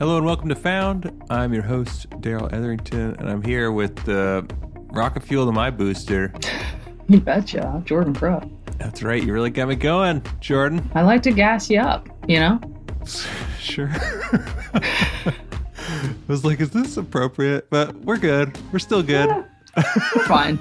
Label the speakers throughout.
Speaker 1: Hello and welcome to Found. I'm your host, Darrell Etherington, and I'm here with the rocket fuel to my booster.
Speaker 2: You betcha. I'm Jordan Crook.
Speaker 1: That's right, you really got me going, Jordan.
Speaker 2: I like to gas you up, you know?
Speaker 1: Sure. I was like, is this appropriate? But we're good. We're still good.
Speaker 2: We're fine.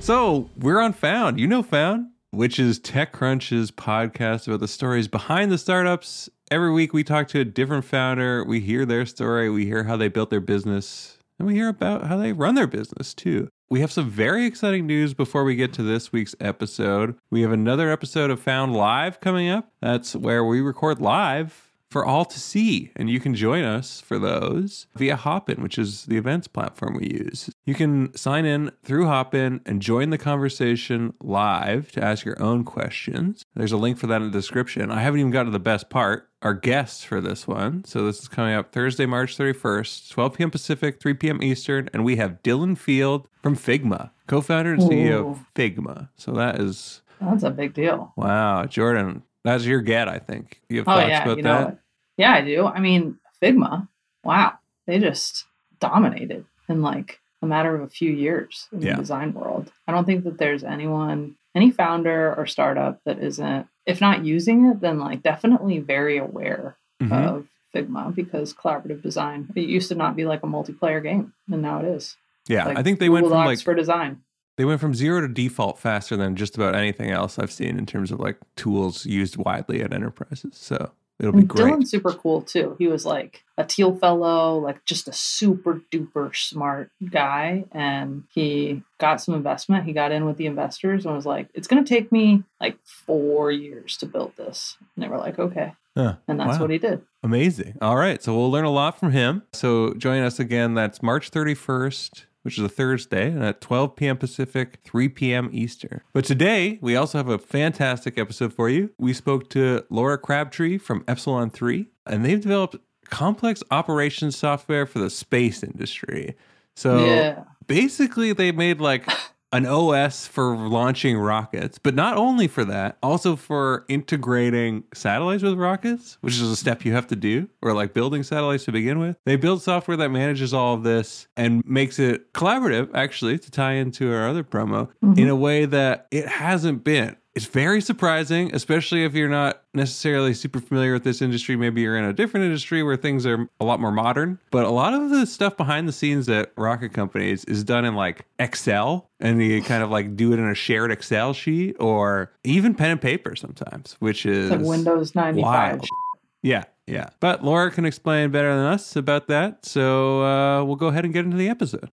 Speaker 1: So we're on Found. You know Found, which is TechCrunch's podcast about the stories behind the startups. Every week we talk to a different founder. We hear their story. We hear how they built their business. And we hear about how they run their business too. We have some very exciting news before we get to this week's episode. We have another episode of Found Live coming up. That's where we record live for all to see. And you can join us for those via Hopin, which is the events platform we use. You can sign in through Hopin and join the conversation live to ask your own questions. There's a link for that in the description. I haven't even got to the best part. Our guests for this one. So this is coming up Thursday, March 31st, 12 p.m. Pacific, 3 p.m. Eastern. And we have Dylan Field from Figma, co founder and CEO
Speaker 2: Ooh.
Speaker 1: of Figma. So that is,
Speaker 2: That's a big deal.
Speaker 1: wow, Jordan, that's your get, I think. You have
Speaker 2: Oh,
Speaker 1: thoughts
Speaker 2: yeah.
Speaker 1: about
Speaker 2: You
Speaker 1: that?
Speaker 2: know what? Yeah, I do. I mean, Figma, wow. They just dominated in like a matter of a few years in
Speaker 1: Yeah.
Speaker 2: the design world. I don't think that there's anyone, any founder or startup that isn't, if not using it, then like definitely very aware
Speaker 1: Mhm.
Speaker 2: of Figma because collaborative design, it used to not be like a multiplayer game, and now it is.
Speaker 1: Yeah,
Speaker 2: Like
Speaker 1: I think they
Speaker 2: Google
Speaker 1: went from
Speaker 2: Docs
Speaker 1: like
Speaker 2: for design.
Speaker 1: They went from zero to default faster than just about anything else I've seen in terms of like tools used widely at enterprises. So it'll be great.
Speaker 2: Dylan's super cool too. He was like a Thiel fellow, like just a super duper smart guy. And he got some investment. He got in with the investors and was like, it's going to take me like four years to build this. And they were like, okay.
Speaker 1: Huh,
Speaker 2: And that's
Speaker 1: wow.
Speaker 2: what he did.
Speaker 1: Amazing. All right, so we'll learn a lot from him. So join us again. That's March 31st. Which is a Thursday, and at 12 p.m. Pacific, 3 p.m. Eastern. But today, we also have a fantastic episode for you. We spoke to Laura Crabtree from Epsilon 3, and they've developed complex operations software for the space industry. So
Speaker 2: yeah.
Speaker 1: basically they made like an OS for launching rockets, but not only for that, also for integrating satellites with rockets, which is a step you have to do, or like building satellites to begin with. They build software that manages all of this and makes it collaborative, actually, to tie into our other promo, mm-hmm. in a way that it hasn't been. It's very surprising, especially if you're not necessarily super familiar with this industry. Maybe you're in a different industry where things are a lot more modern. But a lot of the stuff behind the scenes at rocket companies is done in like Excel and you kind of like do it in a shared Excel sheet or even pen and paper sometimes, which is
Speaker 2: It's like Windows 95.
Speaker 1: wild. Yeah, yeah. But Laura can explain better than us about that. So uh, we'll go ahead and get into the episode.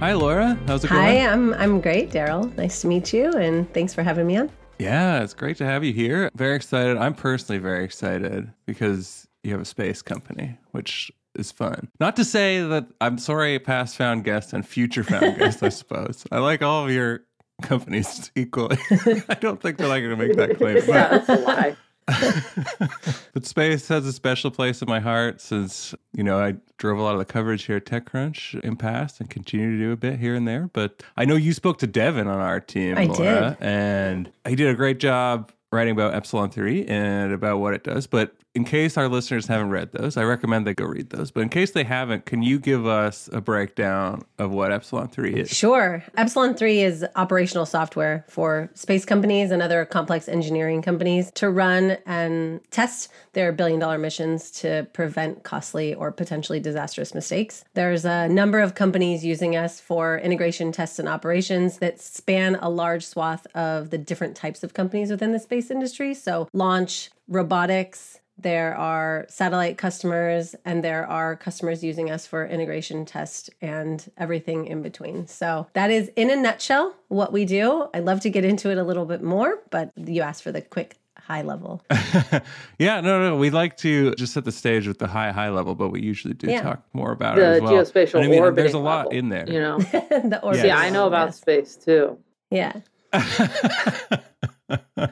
Speaker 1: Hi, Laura. How's it going? Hi.
Speaker 3: I'm I'm great, Darrell. Nice to meet you, and thanks for having me on.
Speaker 1: Yeah, it's great to have you here. Very excited. I'm personally very excited because you have a space company, which is fun. Not to say that I'm sorry, past found guests and future found guests. I suppose. I like all of your companies equally. I don't think that I'm going to make that claim. but-
Speaker 2: Yeah, that's a lie.
Speaker 1: but space has a special place in my heart since you know I drove a lot of the coverage here at TechCrunch in past and continue to do a bit here and there. But I know you spoke to Devin on our team,
Speaker 3: I
Speaker 1: Laura,
Speaker 3: did.
Speaker 1: and he did a great job writing about Epsilon Three and about what it does. But in case our listeners haven't read those, I recommend they go read those. But in case they haven't, can you give us a breakdown of what Epsilon Three is?
Speaker 3: Sure. Epsilon 3 is operational software for space companies and other complex engineering companies to run and test their billion dollar missions to prevent costly or potentially disastrous mistakes. There's a number of companies using us for integration tests and operations that span a large swath of the different types of companies within the space industry. So, launch, robotics, there are satellite customers and there are customers using us for integration test and everything in between. So that is in a nutshell what we do. I'd love to get into it a little bit more, but you asked for the quick high level.
Speaker 1: yeah, no, no, we like to just set the stage with the high, high level, but we usually do
Speaker 3: Yeah.
Speaker 1: talk more about
Speaker 4: the
Speaker 1: it as well.
Speaker 4: geospatial
Speaker 1: And I mean,
Speaker 4: orbiting
Speaker 1: there's a lot
Speaker 4: level,
Speaker 1: in there.
Speaker 4: You know,
Speaker 3: the orbit
Speaker 4: yeah, I know about
Speaker 3: yes.
Speaker 4: space too.
Speaker 3: Yeah.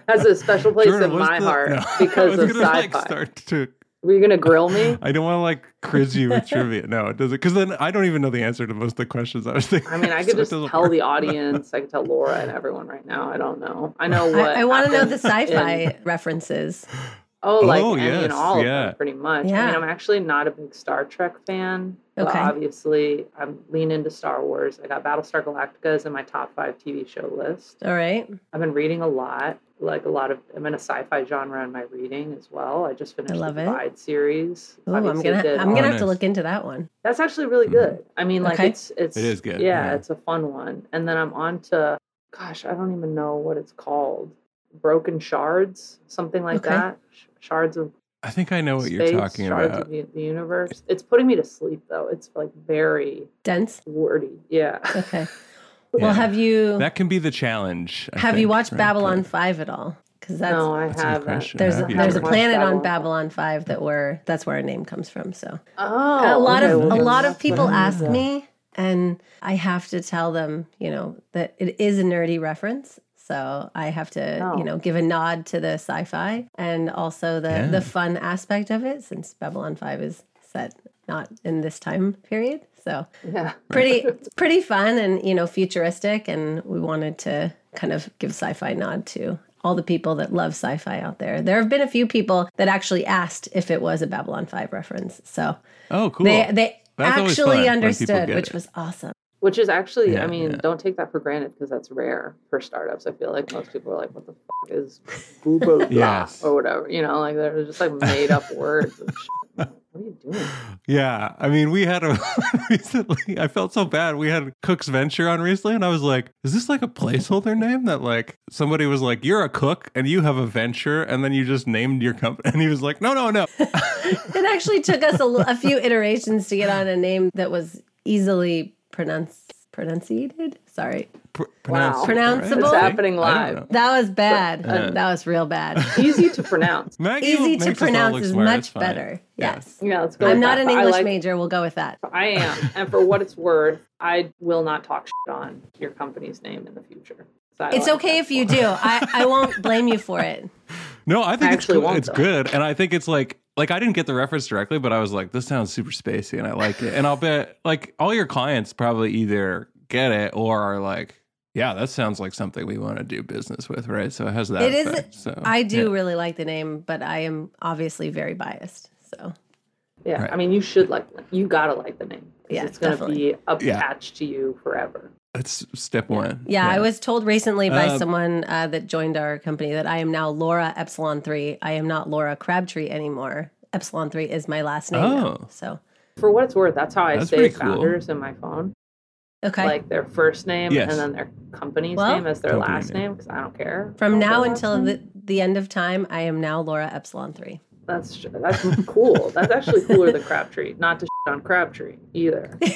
Speaker 4: Has a special place
Speaker 1: Jordan,
Speaker 4: in my
Speaker 1: the-
Speaker 4: heart
Speaker 1: no.
Speaker 4: because
Speaker 1: I was
Speaker 4: of
Speaker 1: gonna,
Speaker 4: sci-fi.
Speaker 1: like, start to
Speaker 2: Were you gonna grill me?
Speaker 1: I don't want to like quiz you with trivia. No, it doesn't. Because then I don't even know the answer to most of the questions I was thinking.
Speaker 2: I mean, I
Speaker 1: so
Speaker 2: could
Speaker 1: it
Speaker 2: just tell
Speaker 1: work.
Speaker 2: the audience. I could tell Laura and everyone right now. I don't know. I know what.
Speaker 3: I, I want to know the sci-fi
Speaker 2: in-
Speaker 3: references.
Speaker 2: Oh, like
Speaker 1: Oh,
Speaker 2: any
Speaker 1: yes,
Speaker 2: and all of them, pretty much. I mean, I'm actually not a big Star Trek fan. But
Speaker 3: Okay.
Speaker 2: obviously, I'm lean into Star Wars. I got Battlestar Galactica is in my top five TV show list.
Speaker 3: All right.
Speaker 2: I've been reading a lot, like a lot of. I'm in a sci-fi genre in my reading as well. I just finished
Speaker 3: love
Speaker 2: the
Speaker 3: it.
Speaker 2: Divide series.
Speaker 3: Oh, I'm gonna I'm gonna
Speaker 1: Oh,
Speaker 3: have to
Speaker 1: oh,
Speaker 3: look into that one.
Speaker 2: That's actually really mm-hmm. good. I mean, like
Speaker 3: Okay.
Speaker 2: it's it's
Speaker 1: It is good,
Speaker 2: Yeah,
Speaker 1: yeah.
Speaker 2: it's a fun one. And then I'm on to, gosh, I don't even know what it's called. Broken Shards, something like
Speaker 3: Okay.
Speaker 2: that. Sh- Shards of
Speaker 1: I think I know what
Speaker 2: space,
Speaker 1: you're talking
Speaker 2: shards
Speaker 1: about.
Speaker 2: of the, the universe. It's putting me to sleep though. It's like very
Speaker 3: Dense.
Speaker 2: wordy. Yeah.
Speaker 3: Okay.
Speaker 1: Yeah.
Speaker 3: Well, have you
Speaker 1: That can be the challenge. I
Speaker 3: have you watched
Speaker 1: right?
Speaker 3: Babylon
Speaker 1: But-
Speaker 3: Five at all? Because that's
Speaker 2: no, I
Speaker 1: That's a
Speaker 2: haven't.
Speaker 1: question.
Speaker 3: there's
Speaker 1: Have you
Speaker 3: there's a
Speaker 1: ever?
Speaker 3: planet on
Speaker 2: Babylon.
Speaker 3: Babylon Five that where that's where our name comes from. So
Speaker 2: Oh,
Speaker 3: a lot
Speaker 2: okay,
Speaker 3: of
Speaker 2: well,
Speaker 3: a lot of people
Speaker 2: what-
Speaker 3: ask me, and I have to tell them, you know, that it is a nerdy reference. So I have to,
Speaker 2: Oh.
Speaker 3: you know, give a nod to the sci-fi and also the
Speaker 1: Yeah.
Speaker 3: the fun aspect of it, since Babylon Five is set not in this time period. So
Speaker 2: Yeah.
Speaker 3: pretty pretty fun and you know futuristic and we wanted to kind of give sci-fi nod to all the people that love sci-fi out there there have been a few people that actually asked if it was a babylon 5 reference so
Speaker 1: Oh, cool.
Speaker 3: they they
Speaker 1: That's
Speaker 3: actually understood which
Speaker 1: it.
Speaker 3: was awesome
Speaker 2: Which is actually,
Speaker 1: Yeah,
Speaker 2: I mean,
Speaker 1: yeah.
Speaker 2: don't take that for granted because that's rare for startups. I feel like most people are like, what the fuck is boo blah blah
Speaker 1: Yes.
Speaker 2: or whatever. You know, like they're just like made up words. And shit. What are you doing?
Speaker 1: Yeah, I mean, we had a recently. I felt so bad. We had Cook's Venture on recently, and I was like, "Is this like a placeholder name that like somebody was like, you're a cook and you have a venture, and then you just named your company?" And he was like, "No, no, no."
Speaker 3: it actually took us a, l- a few iterations to get on a name that was easily pronounced pronunciated sorry
Speaker 1: Pr-
Speaker 2: Wow.
Speaker 3: Pronounceable?
Speaker 2: It's happening live.
Speaker 3: that was bad
Speaker 1: Yeah.
Speaker 3: that was real bad
Speaker 2: Easy to pronounce.
Speaker 1: Maggie
Speaker 3: easy to pronounce is
Speaker 1: smart.
Speaker 3: much better yes
Speaker 2: Yeah, let's go.
Speaker 3: I'm not
Speaker 2: that.
Speaker 3: an English
Speaker 2: like-
Speaker 3: major. We'll go with that.
Speaker 2: I am, and for what it's worth, I will not talk shit on your company's name in the future.
Speaker 3: It's
Speaker 2: like
Speaker 3: okay if you do. I, I won't blame you for it.
Speaker 1: No, I think
Speaker 2: I
Speaker 1: it's cool. It's
Speaker 2: though.
Speaker 1: good, and I think it's like like I didn't get the reference directly, but I was like, this sounds super spacey, and I like it. And I'll bet like all your clients probably either get it or are like, yeah, that sounds like something we want to do business with, right? So it has that.
Speaker 3: It is-
Speaker 1: effect, So
Speaker 3: I do
Speaker 1: yeah.
Speaker 3: really like the name, but I am obviously very biased. So
Speaker 2: Yeah,
Speaker 1: Right.
Speaker 2: I mean, you should like. You gotta like the name.
Speaker 3: Yeah,
Speaker 2: it's gonna
Speaker 3: definitely.
Speaker 2: be
Speaker 1: Yeah.
Speaker 2: attached to you forever.
Speaker 1: That's step one.
Speaker 3: yeah, I was told recently by
Speaker 1: Uh,
Speaker 3: someone uh, that joined our company that I am now Laura Epsilon Three. I am not Laura Crabtree anymore. Epsilon Three is my last name. now.
Speaker 1: Oh.
Speaker 3: So
Speaker 2: For what it's worth, that's how I
Speaker 1: That's
Speaker 2: save
Speaker 1: pretty cool.
Speaker 2: founders in my phone.
Speaker 3: okay.
Speaker 2: Like their first name
Speaker 1: Yes.
Speaker 2: and then their company's
Speaker 3: Well-
Speaker 2: name as their last
Speaker 1: name.
Speaker 2: name because I don't care.
Speaker 3: From
Speaker 2: about
Speaker 3: now until the, the end of time, I am now Laura Epsilon Three.
Speaker 2: That's that's cool. That's actually cooler than Crabtree. Not to shit on Crabtree either.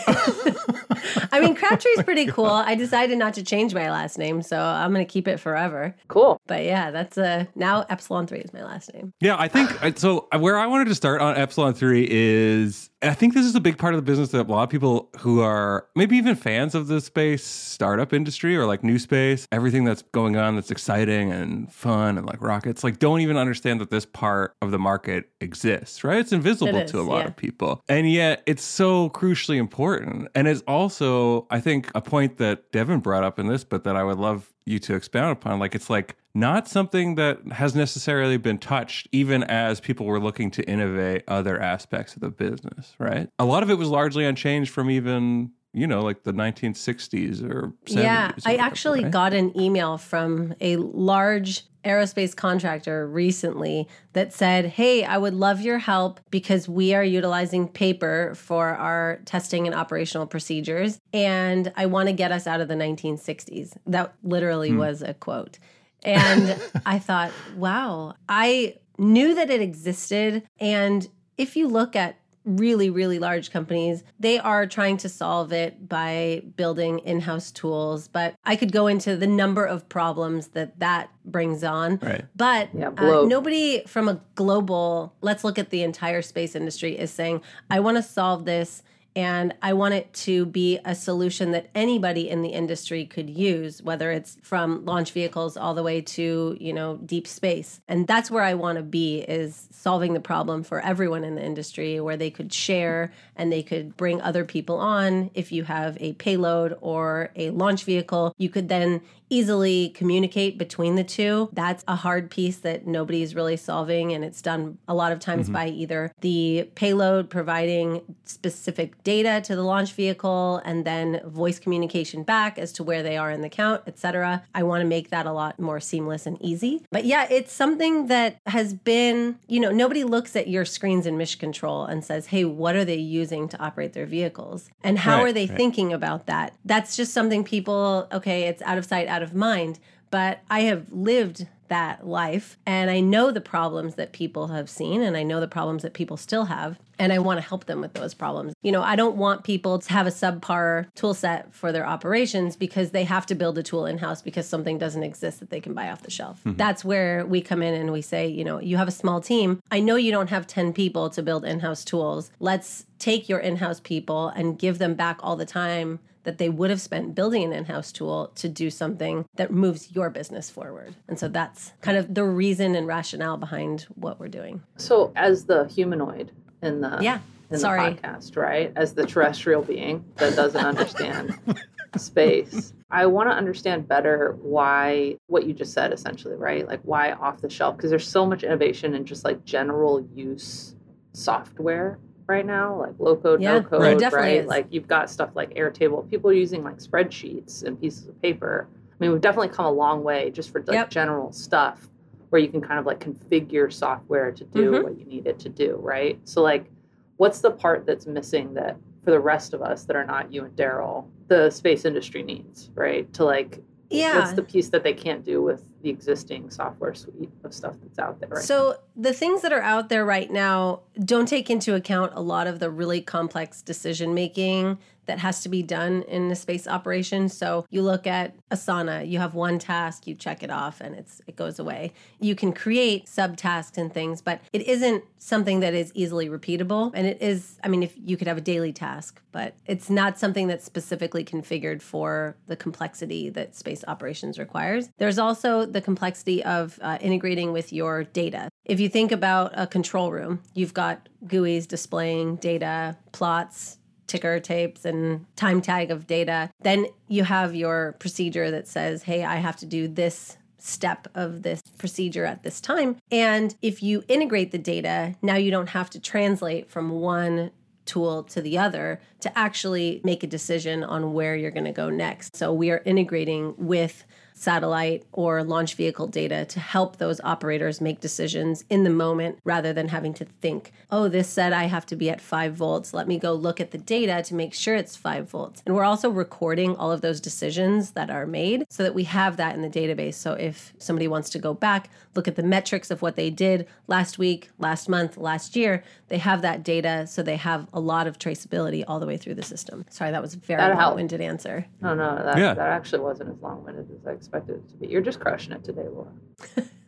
Speaker 3: I mean, Crabtree's pretty cool. I decided not to change my last name, so I'm going to keep it forever.
Speaker 2: Cool.
Speaker 3: But yeah, that's uh now Epsilon Three is my last name.
Speaker 1: Yeah, I think so. Where I wanted to start on Epsilon 3 is I think this is a big part of the business that a lot of people who are maybe even fans of the space startup industry or like new space, everything that's going on that's exciting and fun and like rockets, like don't even understand that this part of the market exists, right? It's invisible
Speaker 3: It is,
Speaker 1: to a lot
Speaker 3: yeah.
Speaker 1: of people. And yet it's so crucially important. And it's also, I think, a point that Devin brought up in this, but that I would love you to expound upon. Like it's like not something that has necessarily been touched, even as people were looking to innovate other aspects of the business, right? A lot of it was largely unchanged from even, you know, like the 1960s or 70s.
Speaker 3: yeah,
Speaker 1: or
Speaker 3: I actually
Speaker 1: right?
Speaker 3: got an email from a large aerospace contractor recently that said, Hey, I would love your help because we are utilizing paper for our testing and operational procedures. And I want to get us out of the 1960s. That literally hmm. was a quote. And I thought, wow, I knew that it existed. And if you look at really, really large companies, they are trying to solve it by building in house tools. But I could go into the number of problems that that brings on.
Speaker 1: Right.
Speaker 3: But
Speaker 2: Yeah,
Speaker 3: uh, nobody from a global, let's look at the entire space industry, is saying, I want to solve this And I want it to be a solution that anybody in the industry could use, whether it's from launch vehicles all the way to, you know, deep space. And that's where I want to be is solving the problem for everyone in the industry where they could share and they could bring other people on. If you have a payload or a launch vehicle, you could then easily communicate between the two. That's a hard piece that nobody is really solving. And it's done a lot of times mm-hmm. by either the payload providing specific data to the launch vehicle and then voice communication back as to where they are in the count, etc. I want to make that a lot more seamless and easy. But yeah, it's something that has been, you know, nobody looks at your screens in mission control and says, hey, what are they using to operate their vehicles? And how right, are they right. thinking about that? That's just something people, okay, it's out of sight, out of mind. But I have lived that life and I know the problems that people have seen and I know the problems that people still have and I want to help them with those problems. You know, I don't want people to have a subpar tool set for their operations because they have to build a tool in house because something doesn't exist that they can buy off the shelf. Mm-hmm. That's where we come in and we say, you know, you have a small team. I know you don't have 10 people to build in house tools. Let's take your in house people and give them back all the time that they would have spent building an in-house tool to do something that moves your business forward. And so that's kind of the reason and rationale behind what we're doing.
Speaker 2: So as the humanoid in the
Speaker 3: yeah.
Speaker 2: in
Speaker 3: Sorry.
Speaker 2: the podcast, right? As the terrestrial being that doesn't understand space. I want to understand better why what you just said essentially, right? Like why off the shelf because there's so much innovation in just like general use software right now, like low code, yeah, no code, right? Is. Like you've got stuff like Airtable. People are using like spreadsheets and pieces of paper. I mean, we've definitely come a long way just for like yep. general stuff where you can kind of like configure software to do mm-hmm. what you need it to do, right? So like what's the part that's missing that for the rest of us that are not you and Daryl, the space industry needs, right? To like
Speaker 3: yeah.
Speaker 2: what's the piece that they can't do with the existing software suite of stuff that's out there right
Speaker 3: so
Speaker 2: now?
Speaker 3: the things that are out there right now don't take into account a lot of the really complex decision making that has to be done in a space operation. So you look at Asana, you have one task, you check it off and it's it goes away. You can create subtasks and things, but it isn't something that is easily repeatable. And it is, I mean, if you could have a daily task, but it's not something that's specifically configured for the complexity that space operations requires. There's also the complexity of uh, integrating with your data. If you think about a control room, you've got GUIs displaying data, plots, ticker tapes and time tag of data. Then you have your procedure that says, hey, I have to do this step of this procedure at this time. And if you integrate the data, now you don't have to translate from one tool to the other to actually make a decision on where you're going to go next. So we are integrating with satellite or launch vehicle data to help those operators make decisions in the moment rather than having to think, oh, this said I have to be at five volts. Let me go look at the data to make sure it's five volts. And we're also recording all of those decisions that are made so that we have that in the database. So if somebody wants to go back, look at the metrics of what they did last week, last month, last year, they have that data so they have a lot of traceability all the way through the system. Sorry, that was a very long-winded answer.
Speaker 2: No, no, that, yeah. that actually wasn't as long-winded as I expected expected it to be. You're just crushing it today, Laura.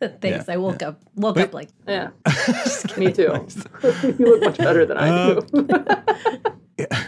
Speaker 3: Thanks. Yeah, I woke yeah. up woke but, up like
Speaker 2: yeah. Me too. you look much better than I uh, do.
Speaker 1: yeah.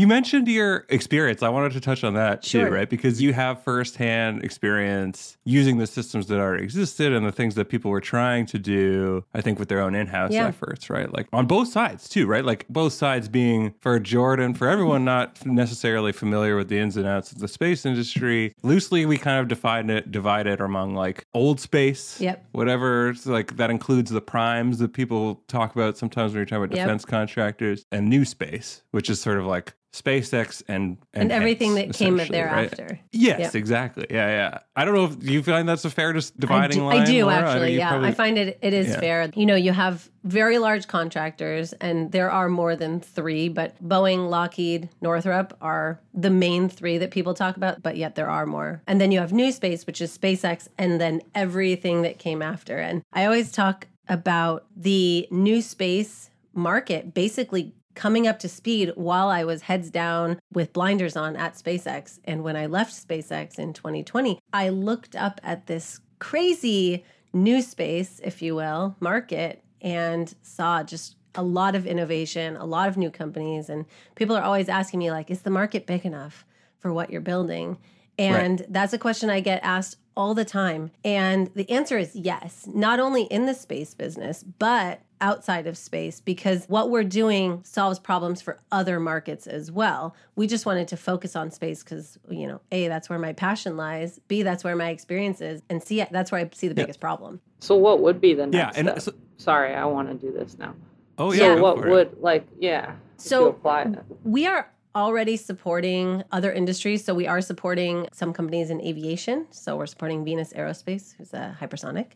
Speaker 1: You mentioned your experience. I wanted to touch on that too, right? Because you have firsthand experience using the systems that already existed and the things that people were trying to do, I think, with their own in house yeah. efforts, right? Like on both sides too, right? Like both sides being for Jordan, for everyone not necessarily familiar with the ins and outs of the space industry. Loosely, we kind of divide it, divide it among like old space,
Speaker 3: yep.
Speaker 1: whatever. like that includes the primes that people talk about sometimes when you're talking about yep. defense contractors, and new space, which is sort of like SpaceX and
Speaker 3: and, and everything that came thereafter. Right?
Speaker 1: Yes, yep. exactly. Yeah, yeah. I don't know if you find that's a fair dividing
Speaker 3: I do,
Speaker 1: line.
Speaker 3: I do Laura? actually. I mean, yeah, probably, I find it it is yeah. fair. You know, you have very large contractors, and there are more than three, but Boeing, Lockheed, Northrop are the main three that people talk about. But yet there are more. And then you have New Space, which is SpaceX, and then everything that came after. And I always talk about the new space market basically coming up to speed while I was heads down with blinders on at SpaceX. And when I left SpaceX in 2020, I looked up at this crazy new space, if you will, market and saw just a lot of innovation, a lot of new companies, and people are always asking me like, "Is the market big enough for what you're building?" And that's a question I get asked all the time. And the answer is yes, not only in the space business, but outside of space, because what we're doing solves problems for other markets as well. We just wanted to focus on space because, you know, A, that's where my passion lies, B, that's where my experience is, and C, that's where I see the biggest problem.
Speaker 2: So what would be the next
Speaker 1: Yeah,
Speaker 2: next
Speaker 1: and
Speaker 2: step?
Speaker 1: so-
Speaker 2: Sorry, I want to do this now.
Speaker 1: Oh yeah. go
Speaker 2: what
Speaker 1: for it.
Speaker 2: would like yeah?
Speaker 3: So-
Speaker 2: apply.
Speaker 3: We are already supporting other industries. So we are supporting some companies in aviation. So we're supporting Venus Aerospace, who's a hypersonic.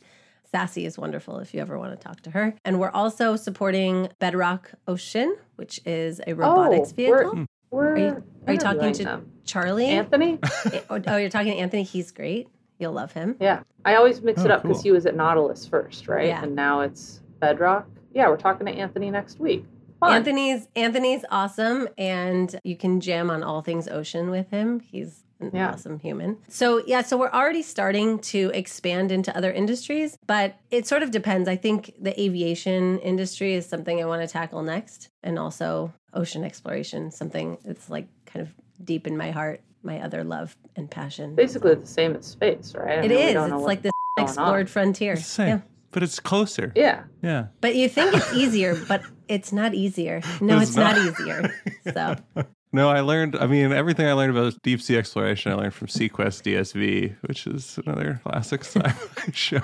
Speaker 3: Sassie is wonderful if you ever want to talk to her. And we're also supporting Bedrock Ocean, which is a robotics
Speaker 2: oh,
Speaker 3: vehicle.
Speaker 2: We're, we're
Speaker 3: Are you- are you talking to-
Speaker 2: them.
Speaker 3: Charlie.
Speaker 2: Anthony?
Speaker 3: oh, oh, you're talking to Anthony. He's great. You'll love him.
Speaker 2: Yeah, I always mix oh, it
Speaker 1: Oh,
Speaker 2: up because
Speaker 1: cool.
Speaker 2: he was at Nautilus first, right?
Speaker 3: Yeah.
Speaker 2: And now it's Bedrock. Yeah, we're talking to Anthony next week. Fun.
Speaker 3: Anthony's Anthony's awesome, and you can jam on all things ocean with him. He's an Mm-hmm.
Speaker 2: Yeah.
Speaker 3: awesome human. So yeah, so we're already starting to expand into other industries, but it sort of depends. I think the aviation industry is something I want to tackle next, and also ocean exploration, something that's like kind of deep in my heart, my other love and passion.
Speaker 2: Basically the same as space, right? I
Speaker 3: it
Speaker 2: mean,
Speaker 3: is. It's like this
Speaker 2: going on.
Speaker 3: explored frontier.
Speaker 1: It's same,
Speaker 3: Yeah.
Speaker 1: but it's closer.
Speaker 2: yeah.
Speaker 1: Yeah.
Speaker 3: But you think it's easier, but it's not easier. No,
Speaker 1: It's
Speaker 3: it's, not.
Speaker 1: not.
Speaker 3: easier. So
Speaker 1: No, I learned. I mean, everything I learned about deep sea exploration, I learned from seaQuest DSV, which is another classic sci-fi show.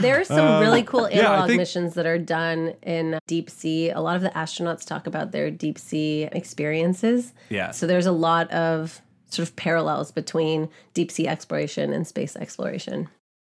Speaker 3: There's some
Speaker 1: Um,
Speaker 3: really cool
Speaker 1: yeah,
Speaker 3: analog
Speaker 1: think-
Speaker 3: missions that are done in deep sea. A lot of the astronauts talk about their deep sea experiences.
Speaker 1: yeah.
Speaker 3: So there's a lot of sort of parallels between deep sea exploration and space exploration.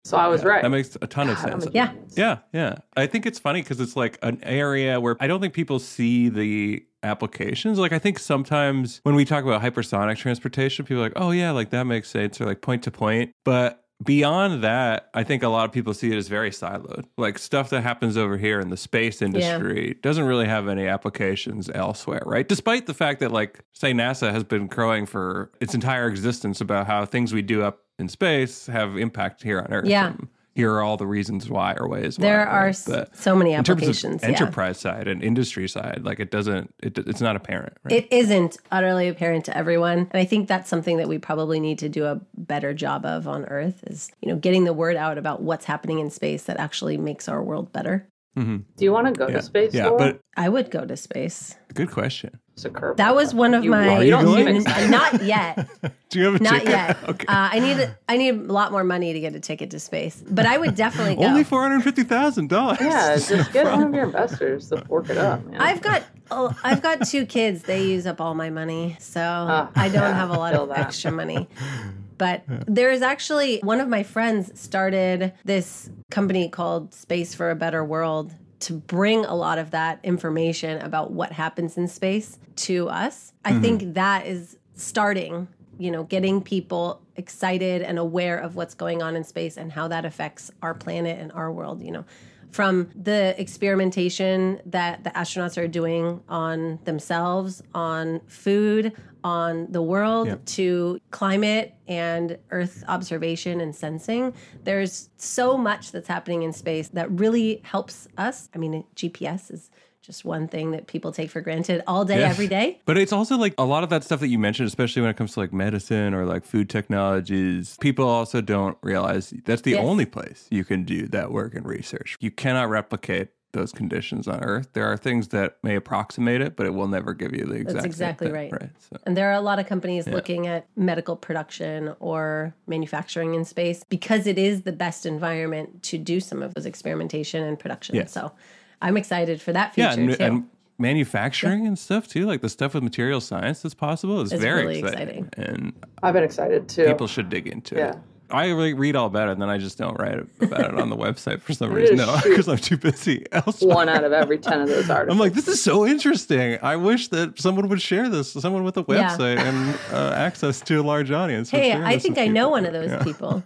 Speaker 2: So I was
Speaker 1: Yeah,
Speaker 2: right.
Speaker 1: That makes a ton of
Speaker 2: God,
Speaker 1: sense.
Speaker 2: a
Speaker 3: Yeah.
Speaker 1: Yeah, yeah. I think it's funny because it's like an area where I don't think people see the applications. Like I think sometimes when we talk about hypersonic transportation, people are like, "Oh yeah, like that makes sense," or like point to point. But beyond that, I think a lot of people see it as very siloed. Like stuff that happens over here in the space industry doesn't really have any applications elsewhere, right? Despite the fact that like say NASA has been crowing for its entire existence about how things we do up in space have impact here on Earth.
Speaker 3: Yeah.
Speaker 1: And here are all the reasons why or ways why.
Speaker 3: There are
Speaker 1: But
Speaker 3: so many
Speaker 1: in terms
Speaker 3: applications.
Speaker 1: of
Speaker 3: yeah.
Speaker 1: enterprise side and industry side, like it doesn't, it, it's not apparent. Right?
Speaker 3: It isn't utterly apparent to everyone. And I think that's something that we probably need to do a better job of on Earth is, you know, getting the word out about what's happening in space that actually makes our world better.
Speaker 1: Mhm.
Speaker 2: Do you want to go
Speaker 1: Yeah,
Speaker 2: to space?
Speaker 1: yeah.
Speaker 2: Laura?
Speaker 1: But
Speaker 3: I would go to space.
Speaker 1: good question.
Speaker 2: It's a curve.
Speaker 3: That was one of
Speaker 2: You-
Speaker 3: my
Speaker 2: you don't
Speaker 1: going?
Speaker 2: seem
Speaker 3: n-
Speaker 2: excited.
Speaker 3: not yet.
Speaker 1: Do you have a
Speaker 3: Not
Speaker 1: ticket?
Speaker 3: yet.
Speaker 1: okay.
Speaker 3: Uh, I need I need a lot more money to get a ticket to space, but I would definitely go.
Speaker 1: Only four hundred fifty thousand dollars.
Speaker 2: Yeah, just get one of your investors to fork it up, man.
Speaker 3: I've got oh, I've got two kids. They use up all my money, so
Speaker 2: Ah,
Speaker 3: I don't
Speaker 2: yeah,
Speaker 3: have a lot of
Speaker 2: that.
Speaker 3: extra money. But there's actually one of my friends started this company called Space for a Better World to bring a lot of that information about what happens in space to us. I think mm-hmm. that is starting, you know, getting people excited and aware of what's going on in space and how that affects our planet and our world, you know. From the experimentation that the astronauts are doing on themselves, on food, on the world,
Speaker 1: Yeah.
Speaker 3: to climate and Earth observation and sensing. There's so much that's happening in space that really helps us. I mean, GPS is just one thing that people take for granted all day,
Speaker 1: Yeah.
Speaker 3: every day.
Speaker 1: But it's also like a lot of that stuff that you mentioned, especially when it comes to like medicine or like food technologies. People also don't realize that's the
Speaker 3: Yes.
Speaker 1: only place you can do that work and research. You cannot replicate those conditions on Earth. There are things that may approximate it, but it will never give you the exact. same
Speaker 3: exactly
Speaker 1: thing,
Speaker 3: right.
Speaker 1: Right. So,
Speaker 3: And there are a lot of companies looking at medical production or manufacturing in space because it is the best environment to do some of those experimentation and production.
Speaker 1: Yeah.
Speaker 3: So I'm excited for that
Speaker 1: yeah,
Speaker 3: future
Speaker 1: and,
Speaker 3: too.
Speaker 1: and manufacturing and stuff too, like the stuff with material science that's possible is
Speaker 3: It's
Speaker 1: very
Speaker 3: really
Speaker 1: exciting.
Speaker 3: exciting.
Speaker 1: and
Speaker 2: I've been excited too.
Speaker 1: people should dig into
Speaker 2: Yeah.
Speaker 1: it. I really read all about it, and then I just don't write about it on the website for some reason. No, because I'm too busy elsewhere.
Speaker 2: One out of every ten of those articles.
Speaker 1: I'm like, this is so interesting. I wish that someone would share this, someone with a
Speaker 3: Yeah.
Speaker 1: website and uh, access to a large audience.
Speaker 3: hey, I think
Speaker 1: with
Speaker 3: I know one of those
Speaker 1: Yeah.
Speaker 3: people.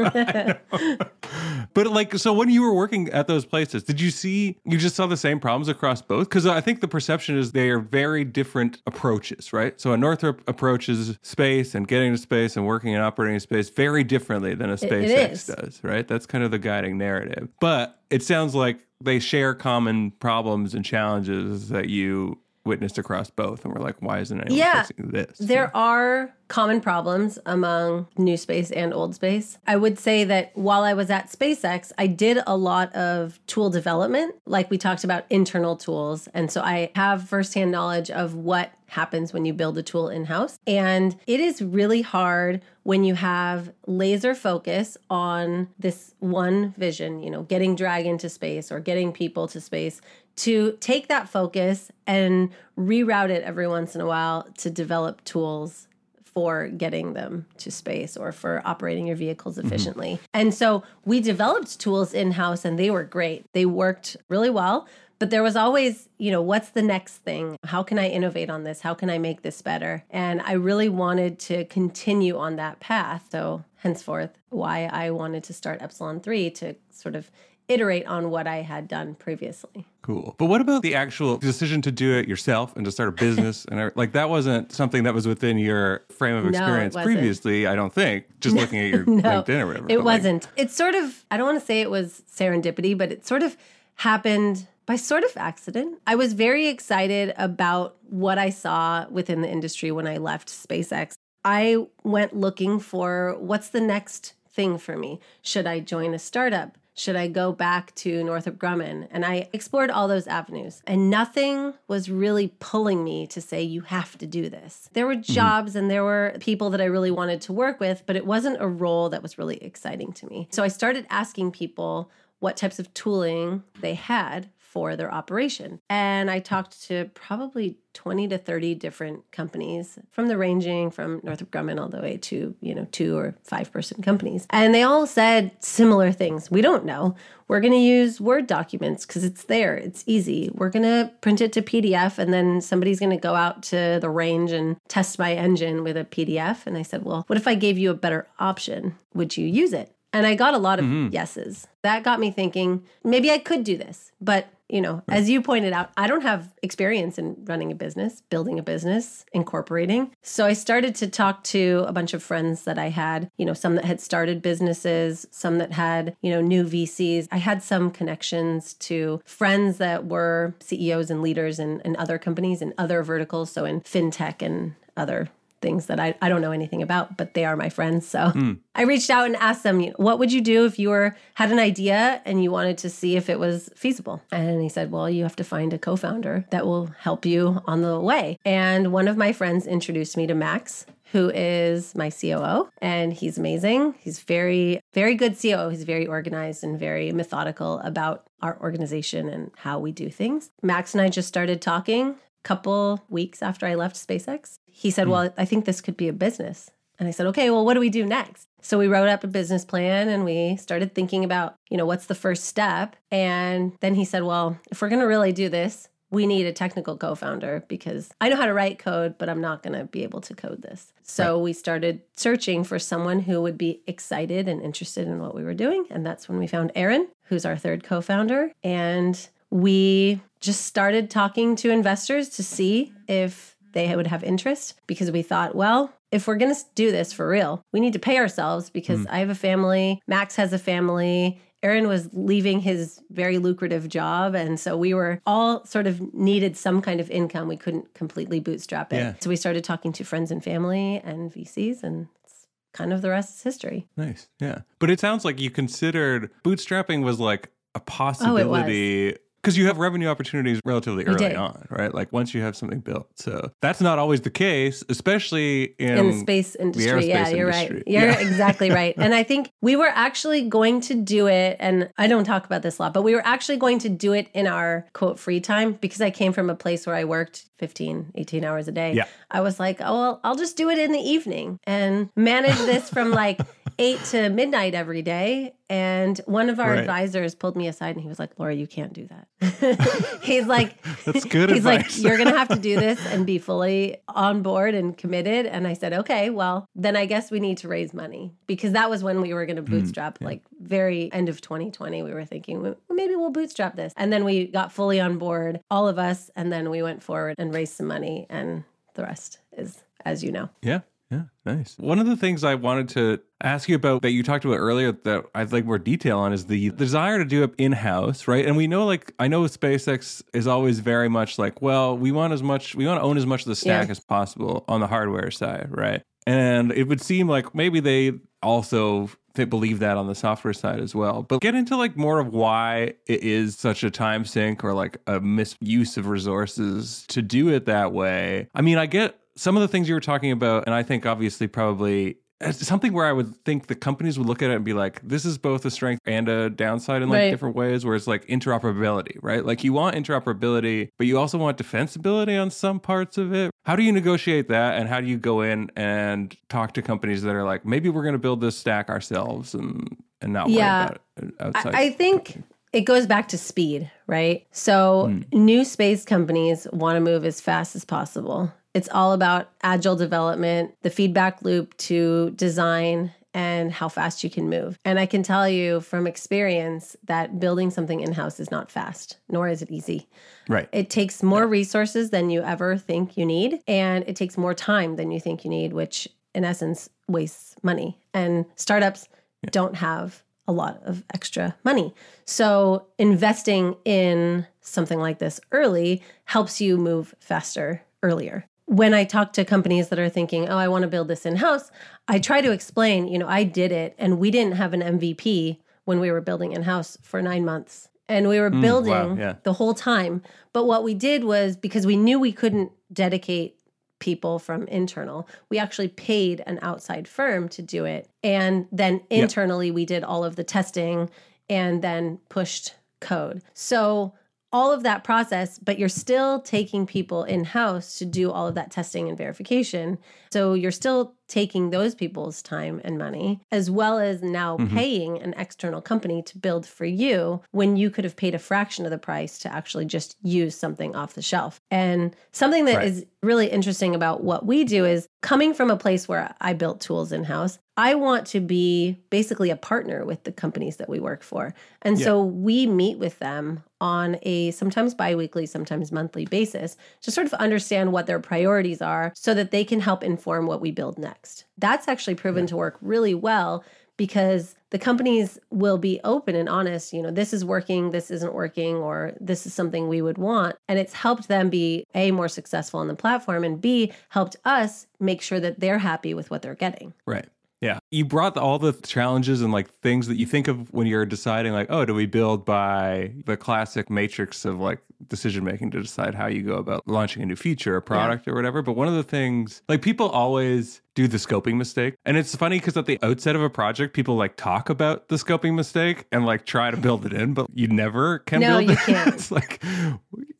Speaker 1: but like, so when you were working at those places, did you see you just saw the same problems across both? Because I think the perception is they are very different approaches, right? So a Northrop approaches space and getting to space and working and operating space very differently than a SpaceX does, right? That's kind of the guiding narrative. But it sounds like they share common problems and challenges that you witnessed across both, and we're like, why isn't anyone
Speaker 3: Yeah.
Speaker 1: fixing this?
Speaker 3: There are common problems among new space and old space. I would say that while I was at SpaceX, I did a lot of tool development, like we talked about internal tools. And so I have firsthand knowledge of what happens when you build a tool in house. And it is really hard when you have laser focus on this one vision, you know, getting Dragon to space or getting people to space, to take that focus and reroute it every once in a while to develop tools for getting them to space or for operating your vehicles mm-hmm. efficiently. And so we developed tools in house and they were great. They worked really well. But there was always, you know, what's the next thing? How can I innovate on this? How can I make this better? And I really wanted to continue on that path. So, henceforth, why I wanted to start Epsilon 3 to sort of iterate on what I had done previously.
Speaker 1: Cool. But what about the actual decision to do it yourself and to start a business? and every- like that wasn't something that was within your frame of experience
Speaker 3: wasn't.
Speaker 1: previously, I don't think, just looking at your
Speaker 3: No,
Speaker 1: LinkedIn or whatever.
Speaker 3: It wasn't. It's sort of, I don't want to say it was serendipity, but it sort of happened by sort of accident. I was very excited about what I saw within the industry when I left SpaceX. I went looking for what's the next thing for me? Should I join a startup? Should I go back to Northrop Grumman? And I explored all those avenues, and nothing was really pulling me to say, you have to do this. There were mm-hmm. jobs and there were people that I really wanted to work with, but it wasn't a role that was really exciting to me. So I started asking people what types of tooling they had for their operation. And I talked to probably 20 to 30 different companies from the ranging from Northrop Grumman all the way to, you know, two or five person companies. And they all said similar things. We don't know. We're going to use Word documents because it's there. It's easy. We're going to print it to PDF and then somebody's going to go out to the range and test my engine with a PDF. And I said, well, what if I gave you a better option? Would you use it? And I got a lot of mm-hmm. yeses. That got me thinking maybe I could do this. But, you know, as you pointed out, I don't have experience in running a business, building a business, incorporating. So I started to talk to a bunch of friends that I had, you know, some that had started businesses, some that had, you know, new VCs. I had some connections to friends that were CEOs and leaders in, in other companies in other verticals. So in fintech and other things that I, I don't know anything about, but they are my friends. So hmm. I reached out and asked them, what would you do if you were had an idea and you wanted to see if it was feasible? And he said, well, you have to find a co-founder that will help you on the way. And one of my friends introduced me to Max, who is my COO, and he's amazing. He's very, very good COO. He's very organized and very methodical about our organization and how we do things. Max and I just started talking a couple weeks after I left SpaceX. He said, hmm. Well, I think this could be a business. And I said, Okay, well, what do we do next? So we wrote up a business plan and we started thinking about, you know, what's the first step? And then he said, Well, if we're going to really do this, we need a technical co founder because I know how to write code, but I'm not going to be able to code this. So we started searching for someone who would be excited and interested in what we were doing. And that's when we found Aaron, who's our third co founder. And we just started talking to investors to see if they would have interest because we thought, well, if we're going to do this for real, we need to pay ourselves because hmm. I have a family, Max has a family. Aaron was leaving his very lucrative job. And so we were all sort of needed some kind of income. We couldn't completely bootstrap it.
Speaker 1: Yeah.
Speaker 3: So we started talking to friends and family and VCs, and it's kind of the rest is history.
Speaker 1: Nice. Yeah. But it sounds like you considered bootstrapping was like a oh, possibility. Because you have revenue opportunities relatively early
Speaker 3: did.
Speaker 1: on, right? Like once you have something built. So that's not always the case, especially in,
Speaker 3: in the space industry. yeah,
Speaker 1: aerospace
Speaker 3: you're
Speaker 1: industry.
Speaker 3: right. You're
Speaker 1: Yeah.
Speaker 3: exactly right. And I think we were actually going to do it, and I don't talk about this a lot, but we were actually going to do it in our quote free time because I came from a place where I worked 15, 18 hours a day.
Speaker 1: Yeah.
Speaker 3: I was like, oh, well, I'll just do it in the evening and manage this from like eight to midnight every day. And one of our
Speaker 1: Right.
Speaker 3: advisors pulled me aside and he was like, Laura, you can't do that. he's like,
Speaker 1: That's good
Speaker 3: he's like, you're gonna have to do this and be fully on board and committed. And I said, okay, well, then I guess we need to raise money because that was when we were gonna hmm, bootstrap.
Speaker 1: yeah.
Speaker 3: Like very end of 2020, we were thinking "Well, maybe we'll bootstrap this, and then we got fully on board, all of us, and then we went forward and raised some money, and the rest is as you know.
Speaker 1: Yeah. Yeah. Nice. One of the things I wanted to ask you about that you talked about earlier that I'd like more detail on is the desire to do it in house, right? And we know, like, I know SpaceX is always very much like, well, we want as much, we want to own as much of the stack
Speaker 3: Yeah.
Speaker 1: as possible on the hardware side, right? And it would seem like maybe they also they believe that on the software side as well. But get into like more of why it is such a time sink or like a misuse of resources to do it that way. I mean, I get some of the things you were talking about, and I think obviously probably something where I would think the companies would look at it and be like, this is both a strength and a downside in like
Speaker 3: Right.
Speaker 1: different ways, where it's like interoperability, right? Like you want interoperability, but you also want defensibility on some parts of it. How do you negotiate that? And how do you go in and talk to companies that are like, maybe we're going to build this stack ourselves and, and not
Speaker 3: Yeah.
Speaker 1: worry about it outside?
Speaker 3: I, I think it goes back to speed, right? So
Speaker 1: Hmm.
Speaker 3: new space companies want to move as fast as possible. It's all about agile development, the feedback loop to design and how fast you can move. And I can tell you from experience that building something in-house is not fast, nor is it easy.
Speaker 1: right.
Speaker 3: It takes more resources than you ever think you need, and it takes more time than you think you need, which in essence wastes money. And startups don't have a lot of extra money. So investing in something like this early helps you move faster earlier. When I talk to companies that are thinking, oh, I want to build this in house, I try to explain, you know, I did it and we didn't have an MVP when we were building in house for nine months. And we were
Speaker 1: Mm, wow,
Speaker 3: building
Speaker 1: yeah.
Speaker 3: the whole time. But what we did was because we knew we couldn't dedicate people from internal, we actually paid an outside firm to do it. And then internally, we did all of the testing and then pushed code. So all of that process, but you're still taking people in house to do all of that testing and verification. So you're still taking those people's time and money, as well as now
Speaker 1: Mhm.
Speaker 3: paying an external company to build for you when you could have paid a fraction of the price to actually just use something off the shelf. And something that is
Speaker 1: Right.
Speaker 3: really interesting about what we do is coming from a place where I built tools in house, I want to be basically a partner with the companies that we work for. And
Speaker 1: Yeah.
Speaker 3: so we meet with them on a sometimes biweekly, sometimes monthly basis to sort of understand what their priorities are so that they can help inform what we build next. That's actually proven to work really well because the companies will be open and honest, you know, this is working, this isn't working, or this is something we would want. And it's helped them be A, more successful on the platform, and B, helped us make sure that they're happy with what they're getting.
Speaker 1: Right. Yeah. You brought all the challenges and like things that you think of when you're deciding, like, oh, do we build by the classic matrix of like decision making to decide how you go about launching a new feature or product or whatever. But one of the things, like, people always do the scoping mistake. And it's funny because at the outset of a project, people like talk about the scoping mistake and like try to build it in, but you never can
Speaker 3: No,
Speaker 1: build
Speaker 3: you
Speaker 1: it.
Speaker 3: can't.
Speaker 1: it's like,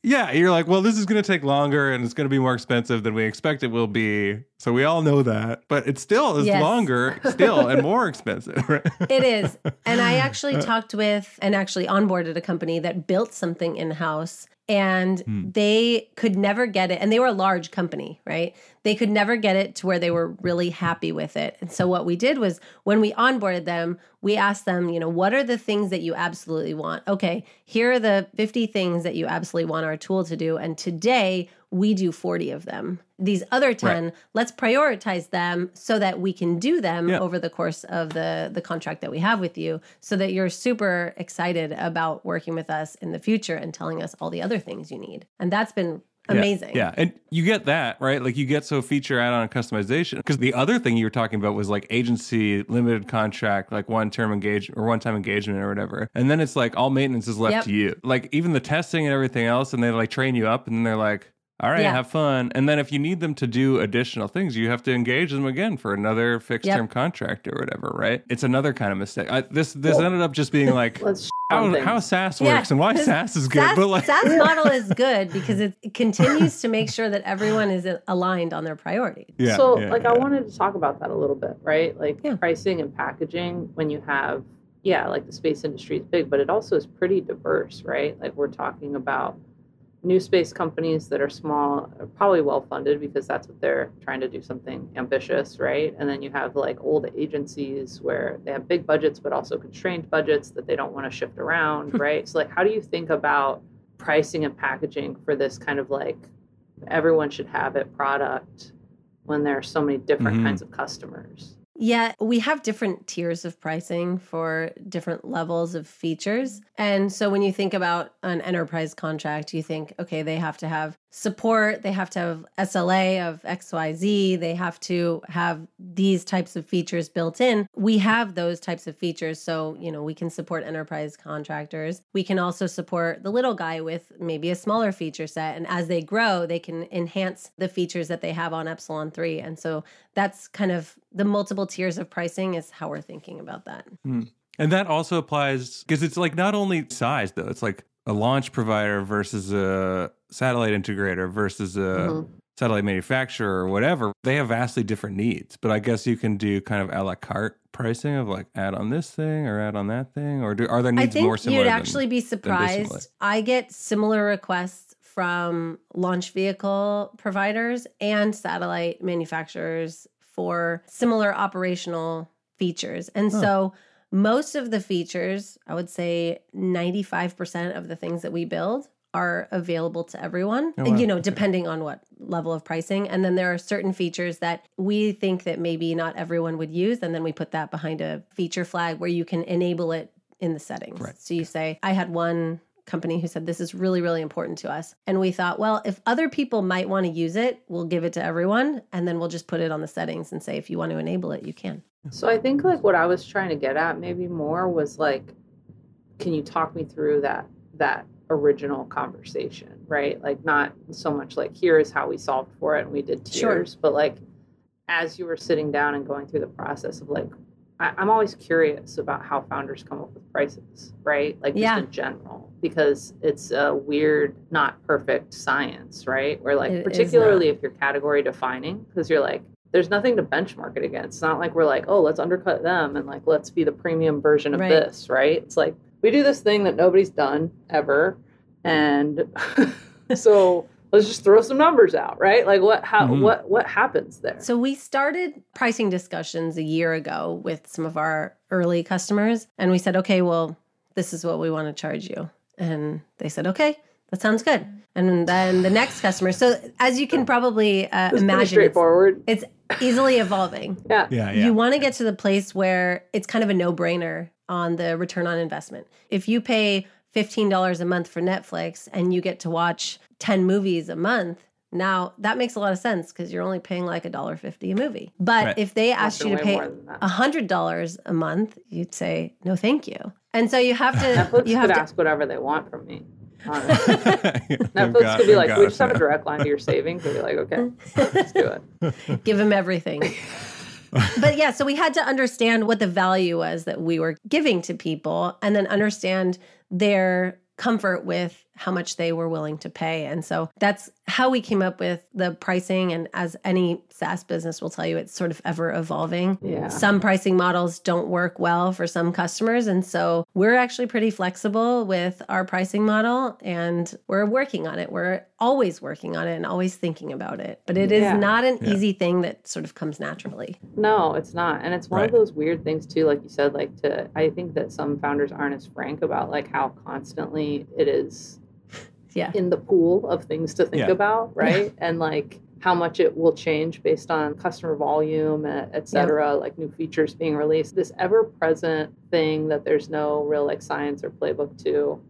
Speaker 1: yeah, you're like, well, this is going to take longer and it's going to be more expensive than we expect it will be. So we all know that, but it still is
Speaker 3: Yes.
Speaker 1: longer, still, and more expensive. Right?
Speaker 3: It is. And I actually talked with and actually onboarded a company that built something in house and
Speaker 1: Hmm.
Speaker 3: they could never get it. And they were a large company, right? They could never get it to where they were really happy with it. And so what we did was when we onboarded them, we asked them, you know, what are the things that you absolutely want? Okay, here are the 50 things that you absolutely want our tool to do. And today we do 40 of them. These other 10, let's prioritize them so that we can do them
Speaker 1: Yeah.
Speaker 3: over the course of the the contract that we have with you so that you're super excited about working with us in the future and telling us all the other things you need. And that's been amazing.
Speaker 1: Yeah, And you get that, right? Like you get so feature add on customization. Because the other thing you were talking about was like agency limited contract, like one term engagement or one time engagement or whatever. And then it's like all maintenance is left
Speaker 3: Yep.
Speaker 1: to you. Like even the testing and everything else, and they like train you up and then they're like, all right,
Speaker 3: Yeah.
Speaker 1: have fun. And then if you need them to do additional things, you have to engage them again for another fixed
Speaker 3: Yep.
Speaker 1: term contract or whatever, right? It's another kind of mistake. I, this this
Speaker 2: Well-
Speaker 1: ended up just being like how,
Speaker 2: on
Speaker 1: how SaaS
Speaker 3: Yeah.
Speaker 1: works and why SaaS is good.
Speaker 3: SaaS,
Speaker 1: but like
Speaker 3: SaaS model is good because it, it continues to make sure that everyone is aligned on their priorities.
Speaker 1: yeah,
Speaker 2: so
Speaker 1: yeah,
Speaker 2: like
Speaker 1: yeah.
Speaker 2: I wanted to talk about that a little bit, right? Like
Speaker 3: Yeah.
Speaker 2: pricing and packaging when you have yeah, like the space industry is big, but it also is pretty diverse, right? Like we're talking about new space companies that are small, are probably well funded because that's what they're trying to do something ambitious, right? And then you have like old agencies where they have big budgets but also constrained budgets that they don't want to shift around, right? So like how do you think about pricing and packaging for this kind of like everyone should have it product when there are so many different
Speaker 1: Mhm.
Speaker 2: kinds of customers?
Speaker 3: Yeah, we have different tiers of pricing for different levels of features. And so when you think about an enterprise contract, you think, okay, they have to have support, they have to have SLA of XYZ, they have to have these types of features built in. We have those types of features. So, you know, we can support enterprise contractors. We can also support the little guy with maybe a smaller feature set. And as they grow, they can enhance the features that they have on Epsilon 3. And so that's kind of the multiple tiers of pricing is how we're thinking about that.
Speaker 1: And that also applies because it's like not only size though, it's like a launch provider versus a satellite integrator versus a
Speaker 2: Mhm.
Speaker 1: satellite manufacturer or whatever. They have vastly different needs. But I guess you can do kind of a la carte pricing of like add on this thing or add on that thing, or do are there needs more similar?
Speaker 3: you'd
Speaker 1: than-
Speaker 3: actually be surprised. I get similar requests from launch vehicle providers and satellite manufacturers for similar operational features. And
Speaker 1: Huh.
Speaker 3: so most of the features, I would say 95% of the things that we build are available to everyone,
Speaker 1: Oh,
Speaker 3: and, you know,
Speaker 1: Okay.
Speaker 3: depending on what level of pricing. And then there are certain features that we think that maybe not everyone would use. And then we put that behind a feature flag where you can enable it in the settings.
Speaker 1: Right.
Speaker 3: So you say, I had one company who said this is really really important to us and we thought well if other people might want to use it we'll give it to everyone and then we'll just put it on the settings and say if you want to enable it you can
Speaker 2: So I think like what I was trying to get at maybe more was like, can you talk me through that that original conversation, right? Like not so much like here is how we solved for it and we did
Speaker 3: Sure.
Speaker 2: tiers, but like as you were sitting down and going through the process of like I, I'm always curious about how founders come up with prices, right? Like just
Speaker 3: Yeah.
Speaker 2: in general, because it's a weird, not perfect science, right? Where like
Speaker 3: It
Speaker 2: particularly if you're category defining, because you're like, there's nothing to benchmark it against. It's not like we're like, oh, let's undercut them and like let's be the premium version of
Speaker 3: Right.
Speaker 2: this, right? It's like we do this thing that nobody's done ever, and so let's just throw some numbers out, right? Like what how
Speaker 1: Mhm.
Speaker 2: what what happens there?
Speaker 3: So we started pricing discussions a year ago with some of our early customers, and we said, okay, well, this is what we want to charge you, and they said, okay, that sounds good. And then the next customer. So as you can probably uh,
Speaker 2: it's pretty
Speaker 3: imagine, it's,
Speaker 2: straightforward.
Speaker 3: it's easily evolving.
Speaker 2: Yeah.
Speaker 1: Yeah, yeah.
Speaker 3: You want to get to the place where it's kind of a no brainer on the return on investment. If you pay $15 a month for Netflix and you get to watch 10 movies a month, now that makes a lot of sense because you're only paying like a dollar fifty a movie. But
Speaker 1: Right.
Speaker 3: if they asked you to pay
Speaker 2: more than that.
Speaker 3: a hundred dollars a month, you'd say no, thank you. And so you have to
Speaker 2: Netflix
Speaker 3: you have
Speaker 2: could
Speaker 3: to
Speaker 2: ask whatever they want from me. Netflix
Speaker 1: got-
Speaker 2: could be like, we
Speaker 1: a
Speaker 2: just have a direct line to your savings. We'd be like, okay, let's do it.
Speaker 3: give them everything. but yeah, so we had to understand what the value was that we were giving to people and then understand their comfort with how much they were willing to pay. And so that's how we came up with the pricing. And as any SaaS business will tell you, it's sort of ever evolving.
Speaker 2: Yeah.
Speaker 3: Some pricing models don't work well for some customers. And so we're actually pretty flexible with our pricing model and we're working on it. We're always working on it and always thinking about it. But it is
Speaker 2: Yeah.
Speaker 3: not an
Speaker 1: Yeah.
Speaker 3: easy thing that sort of comes naturally.
Speaker 2: No, it's not. And it's one of those weird things too, like you said, like to I think that some founders aren't as frank about like how constantly it is
Speaker 3: Yeah.
Speaker 2: in the pool of things to think
Speaker 1: Yeah.
Speaker 2: about, right? And like how much it will change based on customer volume, et et cetera, like new features being released. This ever present thing that there's no real like science or playbook to.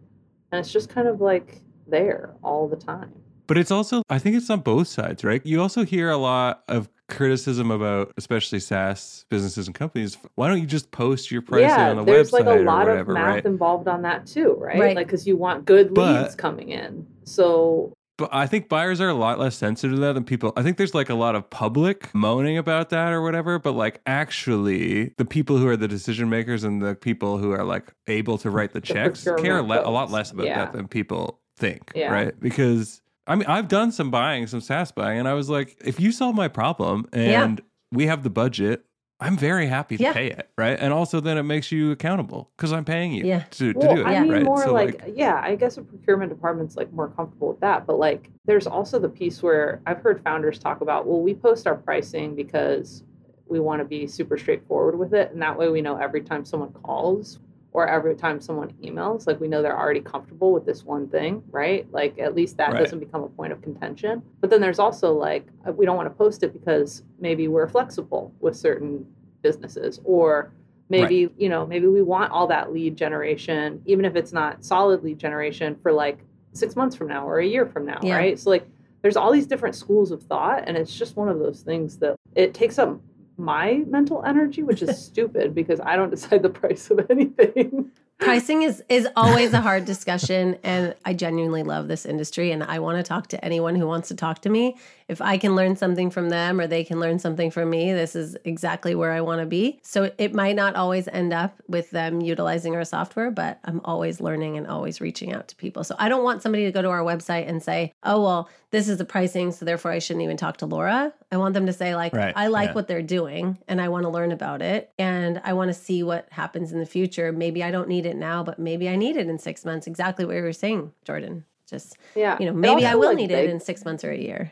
Speaker 2: And it's just kind of like there all the time.
Speaker 1: But it's also, I think it's on both sides, right? You also hear a lot of criticism about, especially SaaS businesses and companies. Why don't you just post your pricing
Speaker 2: yeah,
Speaker 1: on the
Speaker 2: there's
Speaker 1: website There's
Speaker 2: like a lot
Speaker 1: or
Speaker 2: of math
Speaker 1: right?
Speaker 2: involved on that too, right?
Speaker 3: Right.
Speaker 2: Like because you want good
Speaker 1: But-
Speaker 2: leads coming in. So
Speaker 1: But I think buyers are a lot less sensitive to that than people. I think there's like a lot of public moaning about that or whatever, but like actually, the people who are the decision makers and the people who are like able to write the checks care le- a lot less about
Speaker 2: Yeah.
Speaker 1: that than people think,
Speaker 2: Yeah.
Speaker 1: right? Because I mean, I've done some buying, some SaaS buying, and I was like, if you solve my problem
Speaker 3: Yeah.
Speaker 1: and we have the budget, I'm very happy to
Speaker 3: Yeah.
Speaker 1: pay it, right? And also then it makes you accountable because I'm paying you
Speaker 3: Yeah.
Speaker 1: to, to
Speaker 2: Well,
Speaker 1: do it,
Speaker 2: I mean
Speaker 1: right?
Speaker 2: more
Speaker 1: So,
Speaker 2: like, yeah, I guess a procurement department's like more comfortable with that. But like there's also the piece where I've heard founders talk about, well, we post our pricing because we want to be super straightforward with it. And that way we know every time someone calls or every time someone emails, like we know they're already comfortable with this one thing, right? Like at least that
Speaker 1: Right.
Speaker 2: doesn't become a point of contention. But then there's also like uh, we don't want to post it because maybe we're flexible with certain businesses or maybe you know maybe we want all that lead generation even if it's not solid lead generation for like six months from now or a year from now
Speaker 3: Yeah.
Speaker 2: right so like there's all these different schools of thought and it's just one of those things that it takes up my mental energy which is stupid because i don't decide the price of anything.
Speaker 3: Pricing is is always a hard discussion and i genuinely love this industry and i want to talk to anyone who wants to talk to me if i can learn something from them or they can learn something from me this is exactly where i want to be. So it might not always end up with them utilizing our software but i'm always learning and always reaching out to people. So i don't want somebody to go to our website and say oh well this is the pricing so therefore i shouldn't even talk to laura. I want them to say like
Speaker 1: Right,
Speaker 3: i like
Speaker 1: yeah.
Speaker 3: what they're doing and i want to learn about it and i want to see what happens in the future. Maybe i don't need it now but maybe i need it in six months. Exactly what you were saying jordan. Just
Speaker 2: yeah.
Speaker 3: you know maybe i will
Speaker 2: like,
Speaker 3: need it in six months or a year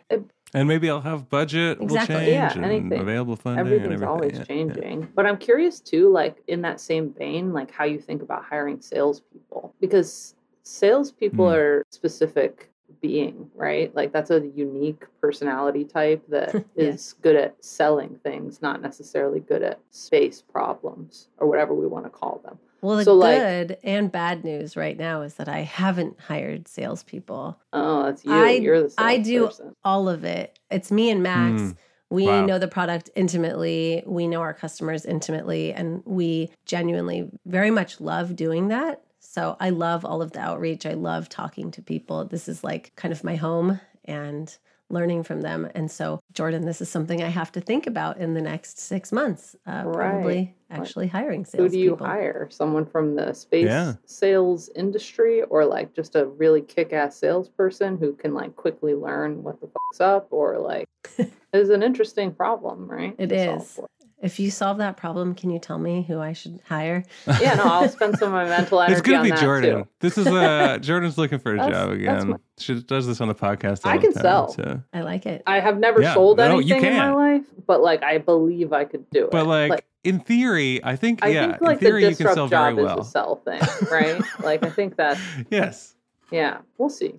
Speaker 1: and maybe I'll have budget
Speaker 3: Exactly.
Speaker 1: will change
Speaker 2: Yeah,
Speaker 1: and
Speaker 2: anything.
Speaker 1: available funding and
Speaker 2: everything's
Speaker 1: everything.
Speaker 2: always
Speaker 1: Yeah, yeah.
Speaker 2: changing but i'm curious too like in that same vein like how you think about hiring salespeople because salespeople
Speaker 1: Hmm.
Speaker 2: are specific being right like that's a unique personality type that is
Speaker 3: Yeah.
Speaker 2: good at selling things not necessarily good at space problems or whatever we want to call them
Speaker 3: well the
Speaker 2: So, like-
Speaker 3: good and bad news right now is that i haven't hired salespeople
Speaker 2: oh that's you
Speaker 3: I-
Speaker 2: you're the sales.
Speaker 3: I do
Speaker 2: salesperson.
Speaker 3: all of it it's me and max
Speaker 1: Hmm.
Speaker 3: We
Speaker 1: Wow.
Speaker 3: know the product intimately. We know our customers intimately. And we genuinely very much love doing that. So I love all of the outreach. I love talking to people. This is like kind of my home and learning from them. And so, Jordan, this is something I have to think about in the next six months. Uh,
Speaker 2: Right.
Speaker 3: Probably
Speaker 2: Like,
Speaker 3: actually hiring
Speaker 2: who do you hire someone from the space
Speaker 1: Yeah.
Speaker 2: sales industry or like just a really kick-ass salesperson who can like quickly learn what the fuck's up or like is an interesting problem right
Speaker 3: It is.
Speaker 2: to solve
Speaker 3: is.
Speaker 2: For.
Speaker 3: If you solve that problem, can you tell me who I should hire?
Speaker 2: yeah no i'll spend some of my mental energy
Speaker 1: It's gonna
Speaker 2: on
Speaker 1: be
Speaker 2: that
Speaker 1: Jordan.
Speaker 2: too
Speaker 1: This is uh Jordan's looking for a
Speaker 2: That's-
Speaker 1: job
Speaker 2: that's
Speaker 1: again.
Speaker 2: my-
Speaker 1: She does this on the podcast. All
Speaker 2: I
Speaker 1: the
Speaker 2: can
Speaker 1: time,
Speaker 2: sell.
Speaker 1: so-
Speaker 3: I like it.
Speaker 2: i have never
Speaker 1: Yeah,
Speaker 2: sold
Speaker 1: no,
Speaker 2: anything in my life but like i believe i could do it
Speaker 1: But like, in theory, I think
Speaker 2: I
Speaker 1: yeah,
Speaker 2: think like
Speaker 1: in theory
Speaker 2: the
Speaker 1: you can
Speaker 2: disrupt
Speaker 1: sell very
Speaker 2: job
Speaker 1: well.
Speaker 2: is a sell thing, right? like I think that
Speaker 1: yes.
Speaker 2: yeah, we'll see.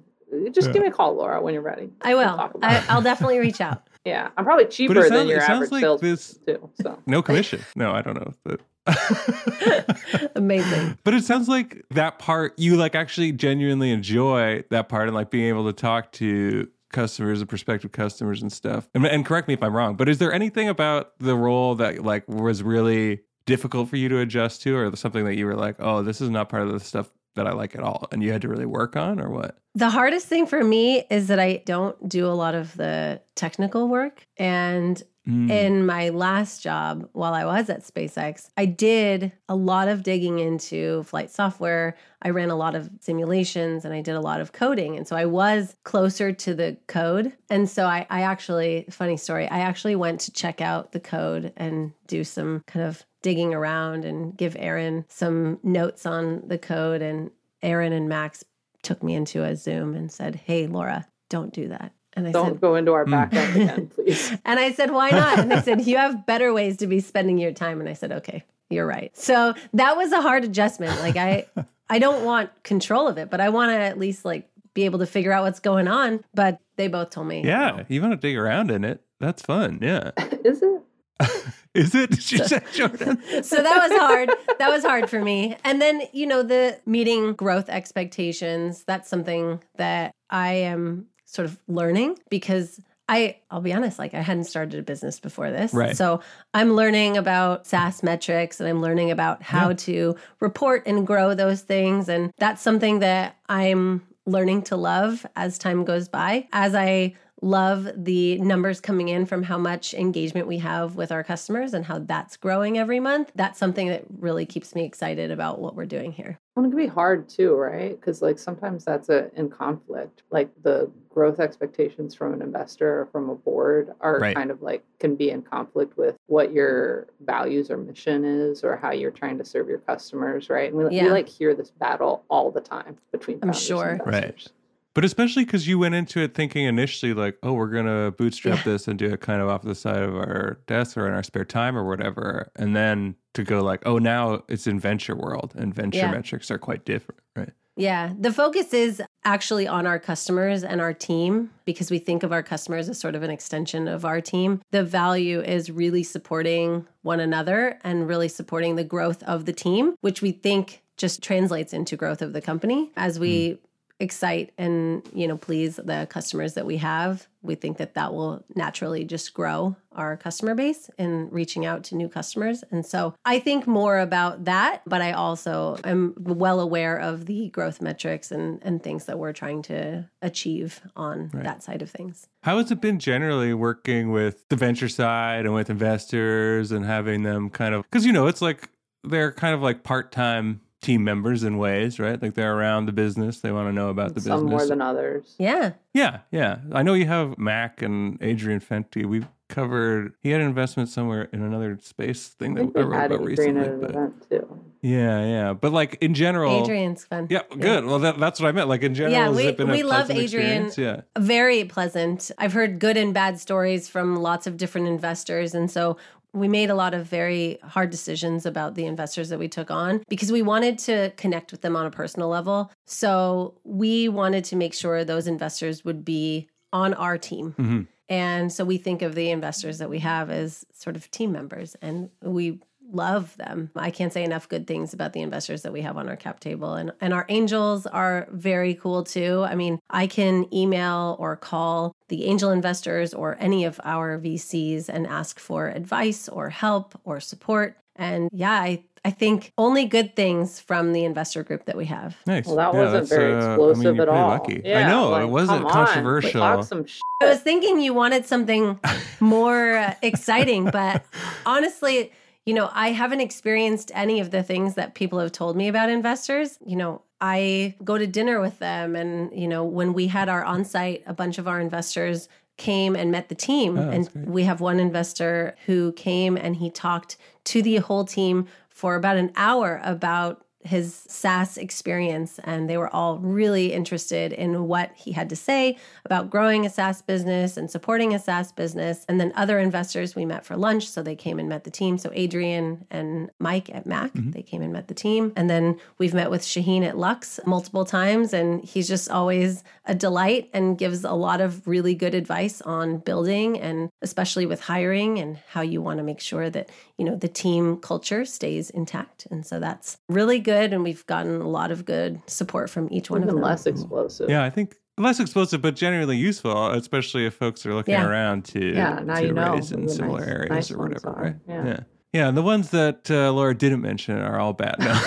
Speaker 2: Just
Speaker 1: Yeah.
Speaker 2: give me a call, Laura, when you're ready.
Speaker 3: I
Speaker 2: We'll
Speaker 3: will.
Speaker 2: talk about
Speaker 3: I. I'll definitely reach out.
Speaker 2: Yeah, I'm probably cheaper than
Speaker 1: sounds-
Speaker 2: your
Speaker 1: it
Speaker 2: average
Speaker 1: like
Speaker 2: sales
Speaker 1: this-
Speaker 2: too. So
Speaker 1: No commission. No, I don't know. But
Speaker 3: Amazing.
Speaker 1: But it sounds like that part you like actually genuinely enjoy that part and like being able to talk to customers and prospective customers and stuff. And, and correct me if I'm wrong, but is there anything about the role that like was really difficult for you to adjust to or something that you were like, "Oh, this is not part of the stuff that I like at all." And you had to really work on or what?
Speaker 3: The hardest thing for me is that I don't do a lot of the technical work. And
Speaker 1: Mm.
Speaker 3: in my last job while I was at SpaceX, I did a lot of digging into flight software. I ran a lot of simulations and I did a lot of coding. And so I was closer to the code. And so I, I actually, funny story, I actually went to check out the code and do some kind of digging around and give Aaron some notes on the code. And Aaron and Max took me into a Zoom and said, Hey, Laura, don't do that. And I said,
Speaker 2: don't
Speaker 3: said,
Speaker 2: go into our
Speaker 1: Mm.
Speaker 2: again, please.
Speaker 3: and I said, why not? And they said, you have better ways to be spending your time. And I said, okay, you're right. So that was a hard adjustment. Like I, I don't want control of it, but I want to at least like be able to figure out what's going on. But they both told me,
Speaker 1: Yeah,
Speaker 3: no.
Speaker 1: you want to dig around in it. That's fun. Yeah.
Speaker 2: Is it?
Speaker 1: Is it? She said Jordan.
Speaker 3: so that was hard. That was hard for me. And then, you know, the meeting growth expectations, that's something that I am sort of learning because I I'll be honest, like I hadn't started a business before this.
Speaker 1: Right.
Speaker 3: So I'm learning about SaaS metrics and I'm learning about how
Speaker 1: Yeah.
Speaker 3: to report and grow those things. And that's something that I'm learning to love as time goes by. As I love the numbers coming in from how much engagement we have with our customers and how that's growing every month. That's something that really keeps me excited about what we're doing here.
Speaker 4: Well, it can be hard too, right? Because like sometimes that's a in conflict. Like the growth expectations from an investor or from a board are
Speaker 1: Right.
Speaker 4: kind of like can be in conflict with what your values or mission is or how you're trying to serve your customers, right? And we,
Speaker 3: Yeah.
Speaker 4: we like hear this battle all the time between
Speaker 3: I'm sure.
Speaker 4: and
Speaker 1: Right. But especially because you went into it thinking initially like, oh, we're gonna bootstrap
Speaker 3: Yeah.
Speaker 1: this and do it kind of off the side of our desk or in our spare time or whatever, and then to go like, oh, now it's in venture world and venture
Speaker 3: Yeah.
Speaker 1: metrics are quite different, right?
Speaker 3: Yeah, the focus is actually on our customers and our team because we think of our customers as sort of an extension of our team. The value is really supporting one another and really supporting the growth of the team, which we think just translates into growth of the company as we hmm. Excite and you know please the customers that we have. We think that that will naturally just grow our customer base and reaching out to new customers. And so i think more about that but i also am well aware of the growth metrics and and things that we're trying to achieve on
Speaker 1: Right.
Speaker 3: that side of things.
Speaker 1: How has it been generally working with the venture side and with investors and having them kind of because you know it's like they're kind of like part time team members in ways, right? Like they're around the business, they want to know about the
Speaker 4: Some
Speaker 1: business.
Speaker 4: more than others.
Speaker 3: yeah
Speaker 1: yeah, yeah. I know you have Mac and Adrian Fenty. We've covered. He had an investment somewhere in another space thing
Speaker 4: I
Speaker 1: that
Speaker 4: think
Speaker 1: I
Speaker 4: we
Speaker 1: wrote
Speaker 4: had
Speaker 1: about
Speaker 4: Adrian
Speaker 1: recently.
Speaker 4: at an
Speaker 1: But
Speaker 4: event too.
Speaker 1: yeah, yeah. But like in general,
Speaker 3: adrian's fun
Speaker 1: Yeah, good. Well, that, that's what I meant. Like in general,
Speaker 3: Yeah,
Speaker 1: has
Speaker 3: we-
Speaker 1: it been a
Speaker 3: we love
Speaker 1: pleasant
Speaker 3: Adrian.
Speaker 1: experience? Yeah.
Speaker 3: very pleasant. I've heard good and bad stories from lots of different investors. And so we made a lot of very hard decisions about the investors that we took on because we wanted to connect with them on a personal level. So we wanted to make sure those investors would be on our team.
Speaker 1: Mhm.
Speaker 3: And so we think of the investors that we have as sort of team members and we love them. I can't say enough good things about the investors that we have on our cap table and and our angels are very cool too. I mean, I can email or call the angel investors or any of our VCs and ask for advice or help or support. And yeah, I I think only good things from the investor group that we have.
Speaker 1: Nice.
Speaker 4: Well, that
Speaker 1: Yeah,
Speaker 4: wasn't
Speaker 1: that's,
Speaker 4: very
Speaker 1: uh, I mean,
Speaker 4: explosive
Speaker 1: you're
Speaker 4: at all.
Speaker 1: Lucky. I know
Speaker 4: like,
Speaker 1: it wasn't
Speaker 4: come on,
Speaker 1: controversial.
Speaker 4: Talk some sh-
Speaker 3: I was thinking you wanted something more uh, exciting, but honestly, you know, I haven't experienced any of the things that people have told me about investors. You know, I go to dinner with them, and, you know, when we had our on site, a bunch of our investors came and met the team.
Speaker 1: Oh,
Speaker 3: and
Speaker 1: great.
Speaker 3: we have one investor who came and he talked to the whole team for about an hour about his SaaS experience. And they were all really interested in what he had to say about growing a SaaS business and supporting a SaaS business. And then other investors we met for lunch. So they came and met the team. So Adrian and Mike at Mac, mm-hmm. they came and met the team. And then we've met with Shahin at Lux multiple times. And he's just always a delight and gives a lot of really good advice on building and especially with hiring and how you want to make sure that, you know, the team culture stays intact. And so that's really good. And we've gotten a lot of good support from each one of
Speaker 4: even
Speaker 3: them.
Speaker 4: less explosive.
Speaker 1: Yeah, I think less explosive, but generally useful, especially if folks are looking
Speaker 3: Yeah.
Speaker 1: around to
Speaker 4: Yeah, now
Speaker 1: to
Speaker 4: you know
Speaker 1: raise
Speaker 4: who
Speaker 1: in similar
Speaker 4: nice-
Speaker 1: areas
Speaker 4: nice
Speaker 1: or whatever,
Speaker 4: are.
Speaker 1: right?
Speaker 4: Yeah.
Speaker 1: yeah. Yeah, and the ones that uh, Laura didn't mention are all bad. No,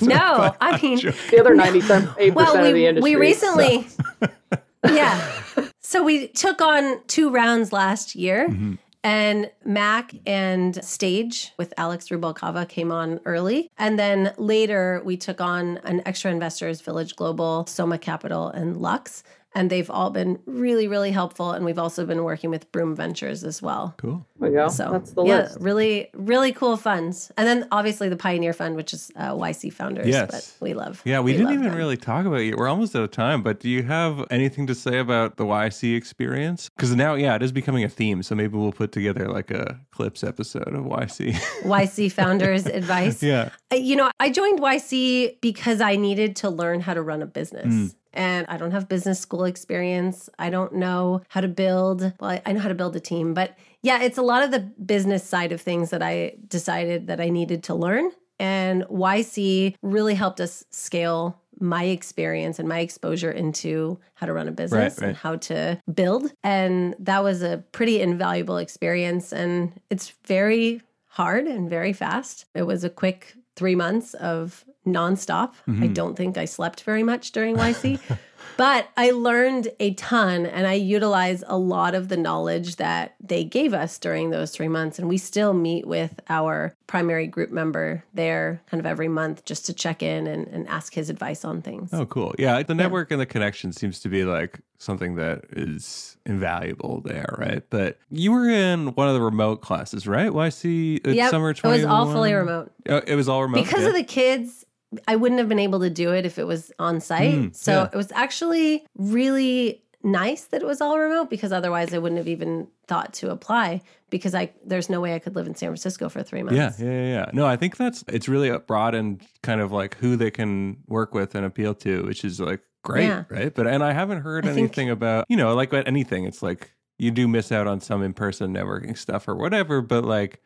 Speaker 3: No, I mean-
Speaker 1: joke.
Speaker 4: The other 98%
Speaker 3: well,
Speaker 4: of the
Speaker 3: we,
Speaker 4: industry.
Speaker 3: we recently, yeah. So we took on two rounds last year.
Speaker 1: Mhm.
Speaker 3: And Mac and Stage with Alex Rubalcava came on early. And then later we took on an extra investors, Village Global, Soma Capital, and Lux. And they've all been really, really helpful. And we've also been working with Broom Ventures as well.
Speaker 1: Cool.
Speaker 4: There we go.
Speaker 3: So
Speaker 4: That's the
Speaker 3: yeah,
Speaker 4: list.
Speaker 3: really, really cool funds. And then obviously the Pioneer Fund, which is uh, YC Founders.
Speaker 1: Yes.
Speaker 3: But we love.
Speaker 1: Yeah, we, didn't even
Speaker 3: them.
Speaker 1: really talk about it. We're almost out of time, but do you have anything to say about the YC experience? Because now, yeah, it is becoming a theme. So maybe we'll put together like a clips episode of YC.
Speaker 3: YC Founders advice.
Speaker 1: yeah.
Speaker 3: Uh, You know, I joined YC because I needed to learn how to run a business.
Speaker 1: Mm.
Speaker 3: And I don't have business school experience. I don't know how to build. Well, I, know how to build a team, but yeah, it's a lot of the business side of things that I decided that I needed to learn. And YC really helped us scale my experience and my exposure into how to run a business
Speaker 1: right.
Speaker 3: and how to build. And that was a pretty invaluable experience. And it's very hard and very fast. It was a quick three months of nonstop. I
Speaker 1: Mhm.
Speaker 3: don't think I slept very much during YC, But I learned a ton and I utilize a lot of the knowledge that they gave us during those three months. And we still meet with our primary group member there kind of every month just to check in and, and ask his advice on things.
Speaker 1: Oh, cool. Yeah, the network and the connection seems to be like something that is invaluable there, right? But you were in one of the remote classes, right? YC uh,
Speaker 3: Yep,
Speaker 1: summer
Speaker 3: it was all fully remote.
Speaker 1: Oh, it was all remote.
Speaker 3: because
Speaker 1: yeah.
Speaker 3: of the kids i wouldn't have been able to do it if it was on site
Speaker 1: Mm,
Speaker 3: so
Speaker 1: yeah.
Speaker 3: it was actually really nice that it was all remote because otherwise i wouldn't have even thought to apply because i there's no way i could live in san francisco for three months
Speaker 1: Yeah, yeah, yeah. No, I think that's it's really broad and kind of like who they can work with and appeal to, which is like great,
Speaker 3: Yeah.
Speaker 1: right? But and I haven't heard
Speaker 3: I think-
Speaker 1: anything about you know like anything. It's like you do miss out on some in person networking stuff or whatever, but like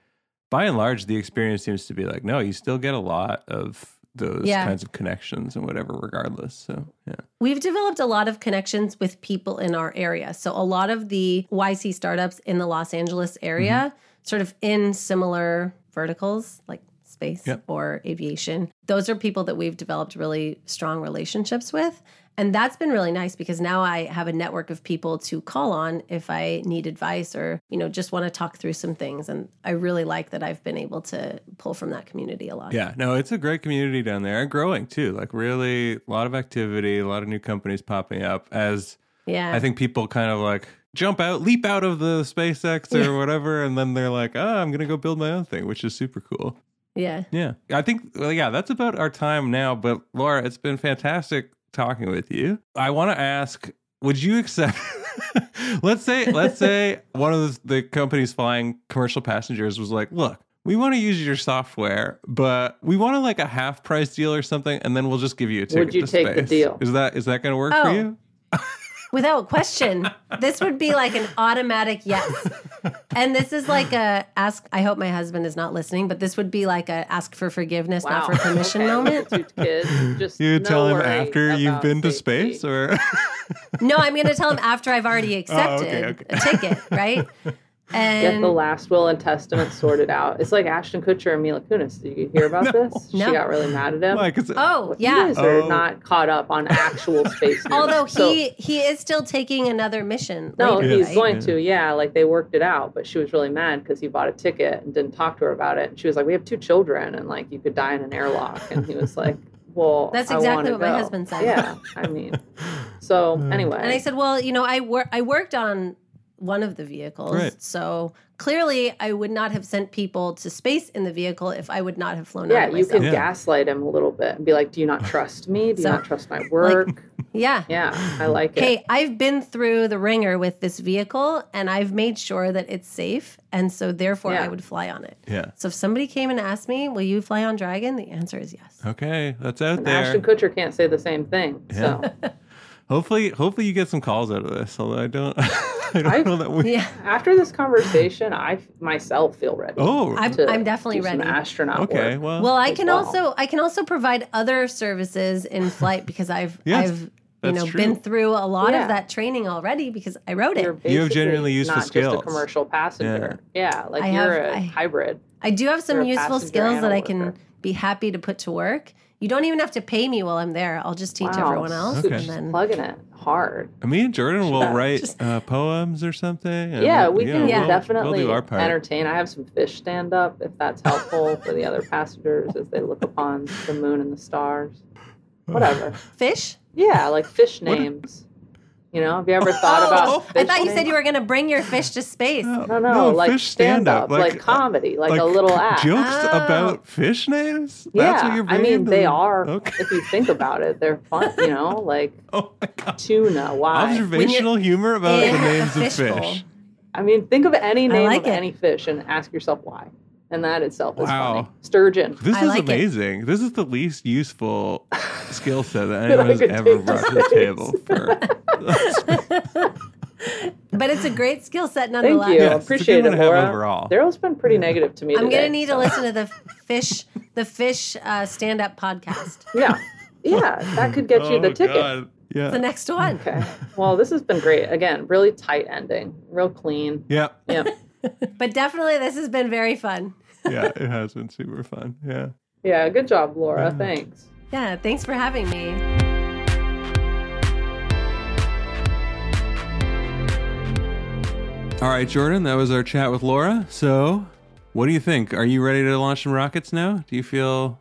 Speaker 1: by and large, the experience seems to be like no, you still get a lot of those
Speaker 3: Yeah.
Speaker 1: kinds of connections and whatever, regardless. So yeah,
Speaker 3: We've developed a lot of connections with people in our area. So a lot of the YC startups in the Los Angeles area, mm-hmm. sort of in similar verticals like space
Speaker 1: Yep.
Speaker 3: or aviation, those are people that we've developed really strong relationships with. And that's been really nice because now I have a network of people to call on if I need advice or, you know, just want to talk through some things. And I really like that I've been able to pull from that community a lot.
Speaker 1: yeah. No, it's a great community down there and growing too. Like really, a lot of activity, a lot of new companies popping up as.
Speaker 3: Yeah.
Speaker 1: I think people kind of like jump out, leap out of the SpaceX or
Speaker 3: Yeah.
Speaker 1: whatever, and then they're like, "Oh, I'm gonna go build my own thing," which is super cool.
Speaker 3: yeah.
Speaker 1: Yeah, I think. Well, yeah, that's about our time now. But Laura, it's been fantastic talking with you. I want to ask, would you accept? let's say, let's say one of the, the companies flying commercial passengers was like, "Look." We want to use your software, but we want to like a half price deal or something, and then we'll just give you a ticket.
Speaker 2: would you
Speaker 1: to
Speaker 2: take the deal?
Speaker 1: Is that is that going to work for
Speaker 3: Oh.
Speaker 1: you?
Speaker 3: Without question. this would be like an automatic yes. And this is like a ask I hope my husband is not listening, but this would be like a ask for forgiveness, not for permission
Speaker 2: Okay,
Speaker 3: moment.
Speaker 2: Kids. Just
Speaker 1: You
Speaker 2: no
Speaker 1: tell him after you've
Speaker 2: about
Speaker 1: been to space, or
Speaker 3: No, I'm gonna tell him after I've already oh, accepted
Speaker 1: okay.
Speaker 3: a ticket, right?
Speaker 2: Get the last will and testament sorted out. It's like Ashton Kutcher and Mila Kunis. Did you hear about
Speaker 1: No.
Speaker 2: this?
Speaker 3: No.
Speaker 2: She got really mad at him.
Speaker 1: like, it's,
Speaker 3: oh
Speaker 2: You
Speaker 3: yeah.
Speaker 2: guys are
Speaker 1: Oh.
Speaker 2: not caught up on actual space. news.
Speaker 3: Although
Speaker 2: So-
Speaker 3: he he is still taking another mission.
Speaker 2: No,
Speaker 3: later,
Speaker 2: he's
Speaker 3: right?
Speaker 2: going
Speaker 1: Yeah.
Speaker 2: to. Yeah, like they worked it out, but she was really mad because he bought a ticket and didn't talk to her about it. And she was like, "We have two children, and like you could die in an airlock." And he was like, "Well,
Speaker 3: That's exactly
Speaker 2: wanna
Speaker 3: what my husband said.
Speaker 2: Yeah, I mean, so anyway,
Speaker 3: And I said, well, you know, I wor- I worked on one of the vehicles,
Speaker 1: Right.
Speaker 3: so clearly I would not have sent people to space in the vehicle if I would not have flown
Speaker 2: yeah,
Speaker 3: on it
Speaker 2: you
Speaker 3: myself.
Speaker 2: can
Speaker 1: Yeah.
Speaker 2: gaslight him a little bit and be like, "Do you not trust me? Do you not trust my work?"
Speaker 3: Yeah.
Speaker 2: yeah, I like it.
Speaker 3: Hey, I've been through the ringer with this vehicle and I've made sure that it's safe. And so therefore
Speaker 2: Yeah.
Speaker 3: I would fly on it.
Speaker 1: yeah.
Speaker 3: So if somebody came and asked me, will you fly on Dragon? The answer is yes.
Speaker 1: Okay, that's out
Speaker 2: And
Speaker 1: there.
Speaker 2: Ashton Kutcher can't say the same thing. So
Speaker 1: Hopefully, hopefully you get some calls out of this. Although I don't, I don't
Speaker 2: I-
Speaker 1: know that we.
Speaker 3: Yeah.
Speaker 2: after this conversation, I myself feel ready.
Speaker 1: Oh,
Speaker 3: I'm,
Speaker 2: to
Speaker 3: I'm definitely ready.
Speaker 2: astronaut
Speaker 1: okay.
Speaker 2: work.
Speaker 1: Well,
Speaker 3: Well, I can
Speaker 2: well.
Speaker 3: also I can also provide other services in flight because I've
Speaker 1: Yes,
Speaker 3: I've you
Speaker 1: that's
Speaker 3: know
Speaker 1: true.
Speaker 3: been through a lot
Speaker 2: Yeah.
Speaker 3: of that training already because I wrote it.
Speaker 2: You're
Speaker 1: You have
Speaker 2: basically
Speaker 1: genuinely useful
Speaker 2: not
Speaker 1: skills.
Speaker 2: just a commercial passenger. Yeah, like
Speaker 3: I
Speaker 2: you're
Speaker 3: have-
Speaker 2: a
Speaker 3: I-
Speaker 2: hybrid.
Speaker 3: I do have some useful skills
Speaker 2: and
Speaker 3: that
Speaker 2: a
Speaker 3: I can
Speaker 2: worker.
Speaker 3: be happy to put to work. You don't even have to pay me while I'm there. I'll just teach
Speaker 2: Wow,
Speaker 3: everyone else.
Speaker 1: Okay.
Speaker 3: And
Speaker 2: just
Speaker 3: then
Speaker 2: plugging it hard.
Speaker 1: me and Jordan will
Speaker 2: Yeah,
Speaker 1: write
Speaker 3: just-
Speaker 1: uh, poems or something.
Speaker 2: yeah,
Speaker 1: we'll-
Speaker 2: we can
Speaker 3: Yeah.
Speaker 1: we'll-
Speaker 2: definitely
Speaker 1: we'll do our part.
Speaker 2: entertain. I have some fish stand up if that's helpful for the other passengers as they look upon the moon and the stars. Whatever.
Speaker 3: fish?
Speaker 2: Yeah, like fish
Speaker 1: What-
Speaker 2: names. You know, have you ever thought
Speaker 3: Oh,
Speaker 2: about?
Speaker 1: Oh,
Speaker 3: I thought you said you were going to bring your fish to space.
Speaker 1: No,
Speaker 2: No, no, like
Speaker 1: fish
Speaker 2: stand up, like,
Speaker 1: uh,
Speaker 2: comedy, like,
Speaker 1: like
Speaker 2: a little act.
Speaker 1: Jokes
Speaker 3: Oh.
Speaker 1: about fish names.
Speaker 2: yeah,
Speaker 1: That's what you're
Speaker 2: I mean they
Speaker 1: the-
Speaker 2: are.
Speaker 1: Okay.
Speaker 2: If you think about it, they're fun. You know, like
Speaker 1: Oh my god.
Speaker 2: tuna. Why?
Speaker 1: Observational humor about the names of
Speaker 3: fish bowl.
Speaker 1: fish.
Speaker 2: I mean, think of any name
Speaker 3: like
Speaker 2: of
Speaker 3: it.
Speaker 2: any fish and ask yourself why. And that itself is
Speaker 1: Wow.
Speaker 2: funny. Sturgeon.
Speaker 1: This
Speaker 3: I
Speaker 1: is
Speaker 3: like it.
Speaker 1: amazing. This is the least useful skill set that
Speaker 2: That
Speaker 1: anyone has ever brought to the table. For
Speaker 3: But it's a great skill set nonetheless.
Speaker 2: Thank
Speaker 3: nonetheless.
Speaker 2: you.
Speaker 1: Yes,
Speaker 2: Appreciate it,
Speaker 1: to
Speaker 2: Laura.
Speaker 1: overall.
Speaker 2: Darrell's been pretty negative to me
Speaker 3: I'm
Speaker 2: today.
Speaker 3: going to need to listen to the fish the fish uh, stand up podcast.
Speaker 2: Yeah. Yeah, that could get you the
Speaker 1: Oh,
Speaker 2: ticket.
Speaker 1: God. Yeah.
Speaker 3: The next one.
Speaker 2: Okay. Well, this has been great. Again, really tight ending, real clean.
Speaker 1: yeah.
Speaker 2: Yep
Speaker 3: but definitely, this has been very fun.
Speaker 1: yeah, it has been super fun. Yeah.
Speaker 2: Yeah. Good job, Laura.
Speaker 1: Yeah.
Speaker 2: Thanks.
Speaker 3: Yeah. Thanks for having me.
Speaker 1: All right, Jordan, that was our chat with Laura. So, what do you think? Are you ready to launch some rockets now? Do you feel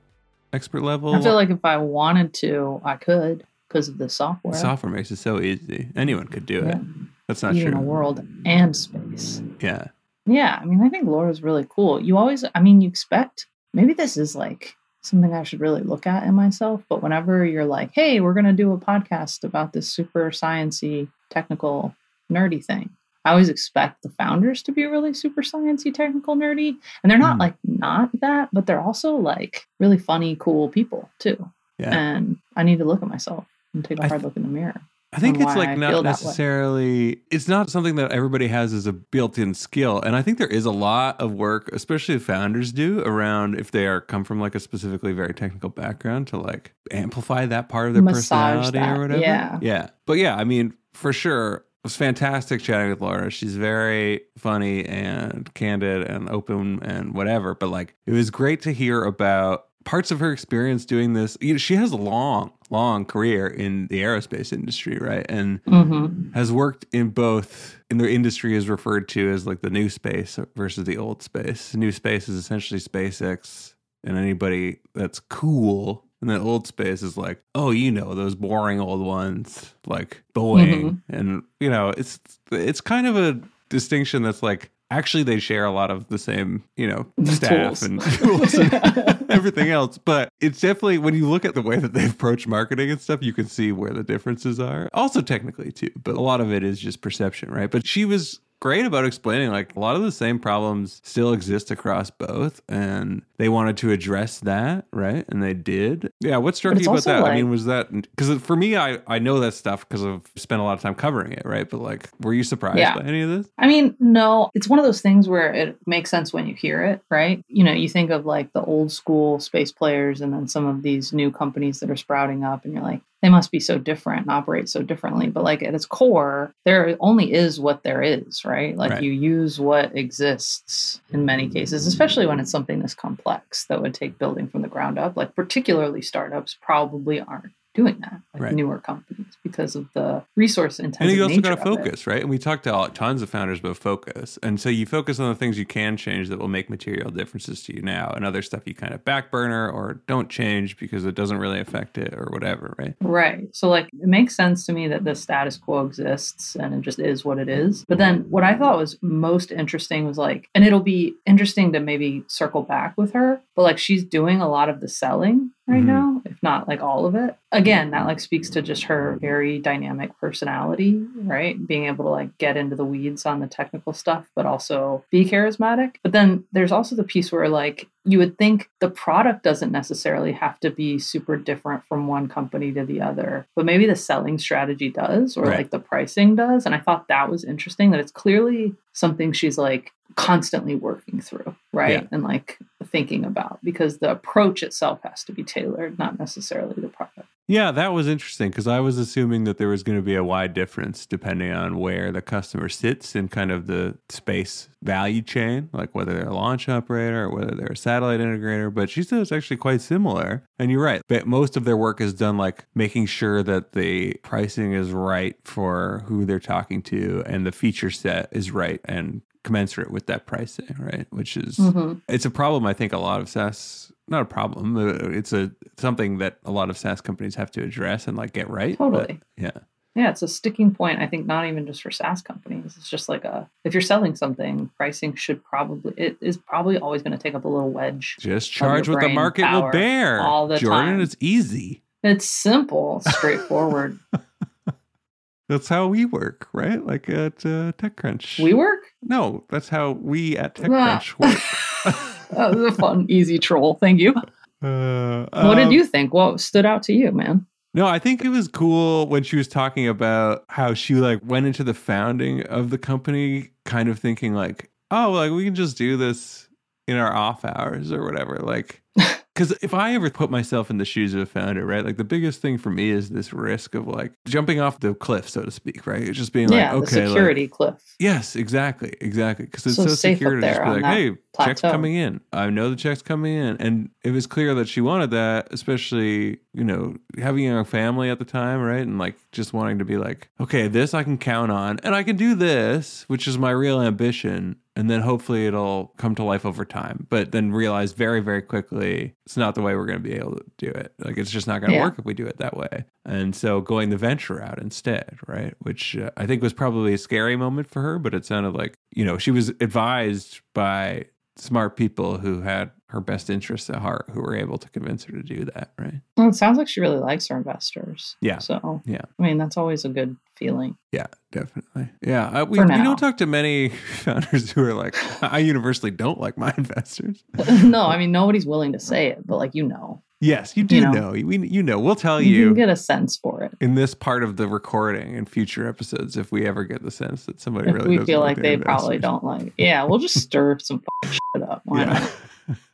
Speaker 1: expert level?
Speaker 2: I feel like if I wanted to, I could because of the software.
Speaker 1: The software makes it so easy. Anyone could do
Speaker 2: yeah. it.
Speaker 1: That's not
Speaker 2: true. In
Speaker 1: the
Speaker 2: world and space.
Speaker 1: Yeah.
Speaker 2: Yeah, I mean, I think Laura's really cool. You always, I mean, you expect maybe this is like something I should really look at in myself. But whenever you're like, hey, we're going to do a podcast about this super sciency, technical, nerdy thing, I always expect the founders to be really super sciency, technical, nerdy. And they're not
Speaker 1: Hmm.
Speaker 2: like not that, but they're also like really funny, cool people too.
Speaker 1: Yeah.
Speaker 2: And I need to look at myself and take a
Speaker 1: I
Speaker 2: hard
Speaker 1: th-
Speaker 2: look in the mirror.
Speaker 1: I think it's like
Speaker 2: I
Speaker 1: not
Speaker 2: feel that way.
Speaker 1: necessarily it's not something that everybody has as a built-in skill. And I think there is a lot of work, especially founders do around if they are come from like a specifically very technical background to like amplify that part of their
Speaker 2: Massage
Speaker 1: personality
Speaker 2: that,
Speaker 1: or whatever.
Speaker 2: yeah.
Speaker 1: Yeah. But yeah, I mean, for sure. It was fantastic chatting with Laura. She's very funny and candid and open and whatever. But like, it was great to hear about parts of her experience doing this. You know, she has a long, long career in the aerospace industry, right? And
Speaker 2: hmm
Speaker 1: has worked in both in the industry is referred to as like the new space versus the old space. New space is essentially SpaceX and anybody that's cool. And the old space is like, oh, you know, those boring old ones like Boeing. And you know, it's it's kind of a distinction that's like actually they share a lot of the same, you know, staff
Speaker 2: Tools.
Speaker 1: and tools and everything else. But it's definitely when you look at the way that they approach marketing and stuff, you can see where the differences are. Also technically too, but a lot of it is just perception, right? But she was great about explaining like a lot of the same problems still exist across both and they wanted to address that right? And they did. Yeah what struck you about that? I mean was that because for me i i know that stuff because i've spent a lot of time covering it right? But like were you surprised
Speaker 2: Yeah.
Speaker 1: by any of this?
Speaker 2: I mean, no, it's one of those things where it makes sense when you hear it, right? You know, you think of like the old school space players and then some of these new companies that are sprouting up, and you're like, they must be so different and operate so differently. But like at its core, there only is what there is, right? Like
Speaker 1: Right.
Speaker 2: you use what exists in many cases, especially when it's something this complex that would take building from the ground up. Like, particularly startups probably aren't doing that, like
Speaker 1: Right.
Speaker 2: newer companies, because of the resource
Speaker 1: intensity.
Speaker 2: and
Speaker 1: you also got to
Speaker 2: of it.
Speaker 1: focus right and we talked to tons of founders about focus and so you focus on the things you can change that will make material differences to you now and other stuff you kind of back burner or don't change because it doesn't really affect it or whatever right
Speaker 2: Right. So, like, it makes sense to me that the status quo exists and it just is what it is. But then, what I thought was most interesting was like, and it'll be interesting to maybe circle back with her, but like, she's doing a lot of the selling right
Speaker 1: Mhm.
Speaker 2: now, if not like all of it. Again, that like speaks to just her very dynamic personality, right? Being able to like get into the weeds on the technical stuff, but also be charismatic. But then there's also the piece where like you would think the product doesn't necessarily have to be super different from one company to the other, but maybe the selling strategy does, or
Speaker 1: Right.
Speaker 2: like the pricing does. And I thought that was interesting that it's clearly something she's like constantly working through, right?
Speaker 1: Yeah.
Speaker 2: And like thinking about because the approach itself has to be tailored, not necessarily the product.
Speaker 1: Yeah, that was interesting because I was assuming that there was going to be a wide difference depending on where the customer sits in kind of the space value chain, like whether they're a launch operator or whether they're a satellite integrator. But she said it's actually quite similar. And you're right. But most of their work is done like making sure that the pricing is right for who they're talking to and the feature set is right and commensurate with that pricing, right? Which is
Speaker 2: Mhm.
Speaker 1: it's a problem I think a lot of SaaS not a problem. uh, It's a something that a lot of SaaS companies have to address and like get right.
Speaker 2: Totally.
Speaker 1: yeah.
Speaker 2: Yeah, it's a sticking point. I think not even just for SaaS companies. It's just like a if you're selling something, pricing should probably it is probably always going to take up a little wedge.
Speaker 1: Just charge what the market will bear.
Speaker 2: all the
Speaker 1: Jordan,
Speaker 2: time.
Speaker 1: it's easy.
Speaker 2: It's simple, straightforward.
Speaker 1: That's how we work, right? Like at uh, TechCrunch.
Speaker 2: we work.
Speaker 1: No, that's how we at. TechCrunch work.
Speaker 2: that was a fun, easy troll. Thank you.
Speaker 1: Uh,
Speaker 2: what did
Speaker 1: um,
Speaker 2: you think? What stood out to you, man?
Speaker 1: No, I think it was cool when she was talking about how she like went into the founding of the company, kind of thinking like, oh, like we can just do this in our off hours or whatever. Like, Because if I ever put myself in the shoes of a founder, right, like the biggest thing for me is this risk of like jumping off the cliff, so to speak, right? It's just being
Speaker 2: yeah,
Speaker 1: like, okay,
Speaker 2: the
Speaker 1: like-
Speaker 2: security cliff.
Speaker 1: yes, exactly, exactly. Because it's
Speaker 2: So
Speaker 1: so, secure to just be like,
Speaker 2: that
Speaker 1: hey, check's coming in. I know the check's coming in. And it was clear that she wanted that, especially, you know, having a young family at the time, right? And like just wanting to be like, okay, this I can count on and I can do this, which is my real ambition. And then hopefully it'll come to life over time. But then realize very, very quickly it's not the way we're going to be able to do it. Like it's just not going to
Speaker 2: Yeah.
Speaker 1: work if we do it that way. And so going the venture route instead, right? Which uh, I think was probably a scary moment for her, but it sounded like, you know, she was advised by smart people who had her best interests at heart who were able to convince her to do that, right?
Speaker 2: Well, it sounds like she really likes her investors.
Speaker 1: Yeah.
Speaker 2: So
Speaker 1: Yeah.
Speaker 2: I mean, that's always a good feeling.
Speaker 1: Yeah, definitely. Yeah, uh, we, we don't talk to many founders who are like, I universally don't like my investors.
Speaker 2: no, I mean nobody's willing to say it, but like you know,
Speaker 1: Yes, you do
Speaker 2: You know.
Speaker 1: know. We, you know, we'll tell
Speaker 2: you,
Speaker 1: you
Speaker 2: can get a sense for it.
Speaker 1: in this part of the recording in future episodes if we ever get the sense that somebody
Speaker 2: If
Speaker 1: really
Speaker 2: we feel like they probably don't like, yeah, we'll just stir some shit up. Why not?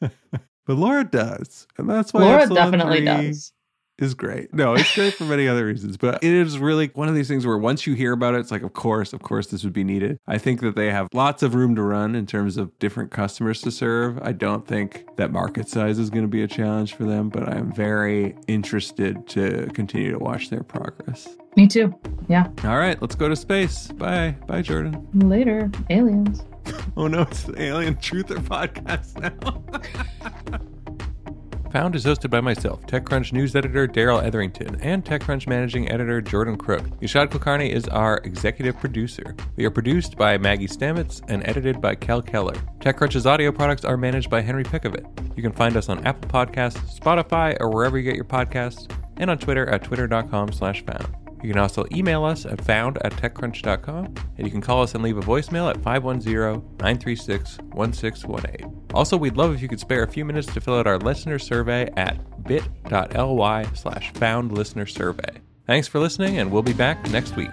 Speaker 1: Yeah. but Laura does. And that's why
Speaker 2: Laura definitely
Speaker 1: 3
Speaker 2: does.
Speaker 1: Is great. No, it's great for many other reasons, but it is really one of these things where once you hear about it, it's like, of course, of course, this would be needed. I think that they have lots of room to run in terms of different customers to serve. I don't think that market size is going to be a challenge for them, but I'm very interested to continue to watch their progress.
Speaker 2: Me too. Yeah.
Speaker 1: All right, let's go to space. Bye. Bye, Jordan.
Speaker 2: Later, aliens.
Speaker 1: Oh no, it's the Alien Truther podcast now. Found is hosted by myself, TechCrunch news editor Darrell Etherington, and TechCrunch managing editor Jordan Crook. Yashad Kulkarni is our executive producer. We are produced by Maggie Stamets and edited by Kel Keller. TechCrunch's audio products are managed by Henry Pickavet. You can find us on Apple Podcasts, Spotify, or wherever you get your podcasts, and on Twitter at twitter.com slash found. You can also email us at found at techcrunch.com, and you can call us and leave a voicemail at 510-936-1618. Also, we'd love if you could spare a few minutes to fill out our listener survey at bit.ly slash found listener survey. Thanks for listening, and we'll be back next week.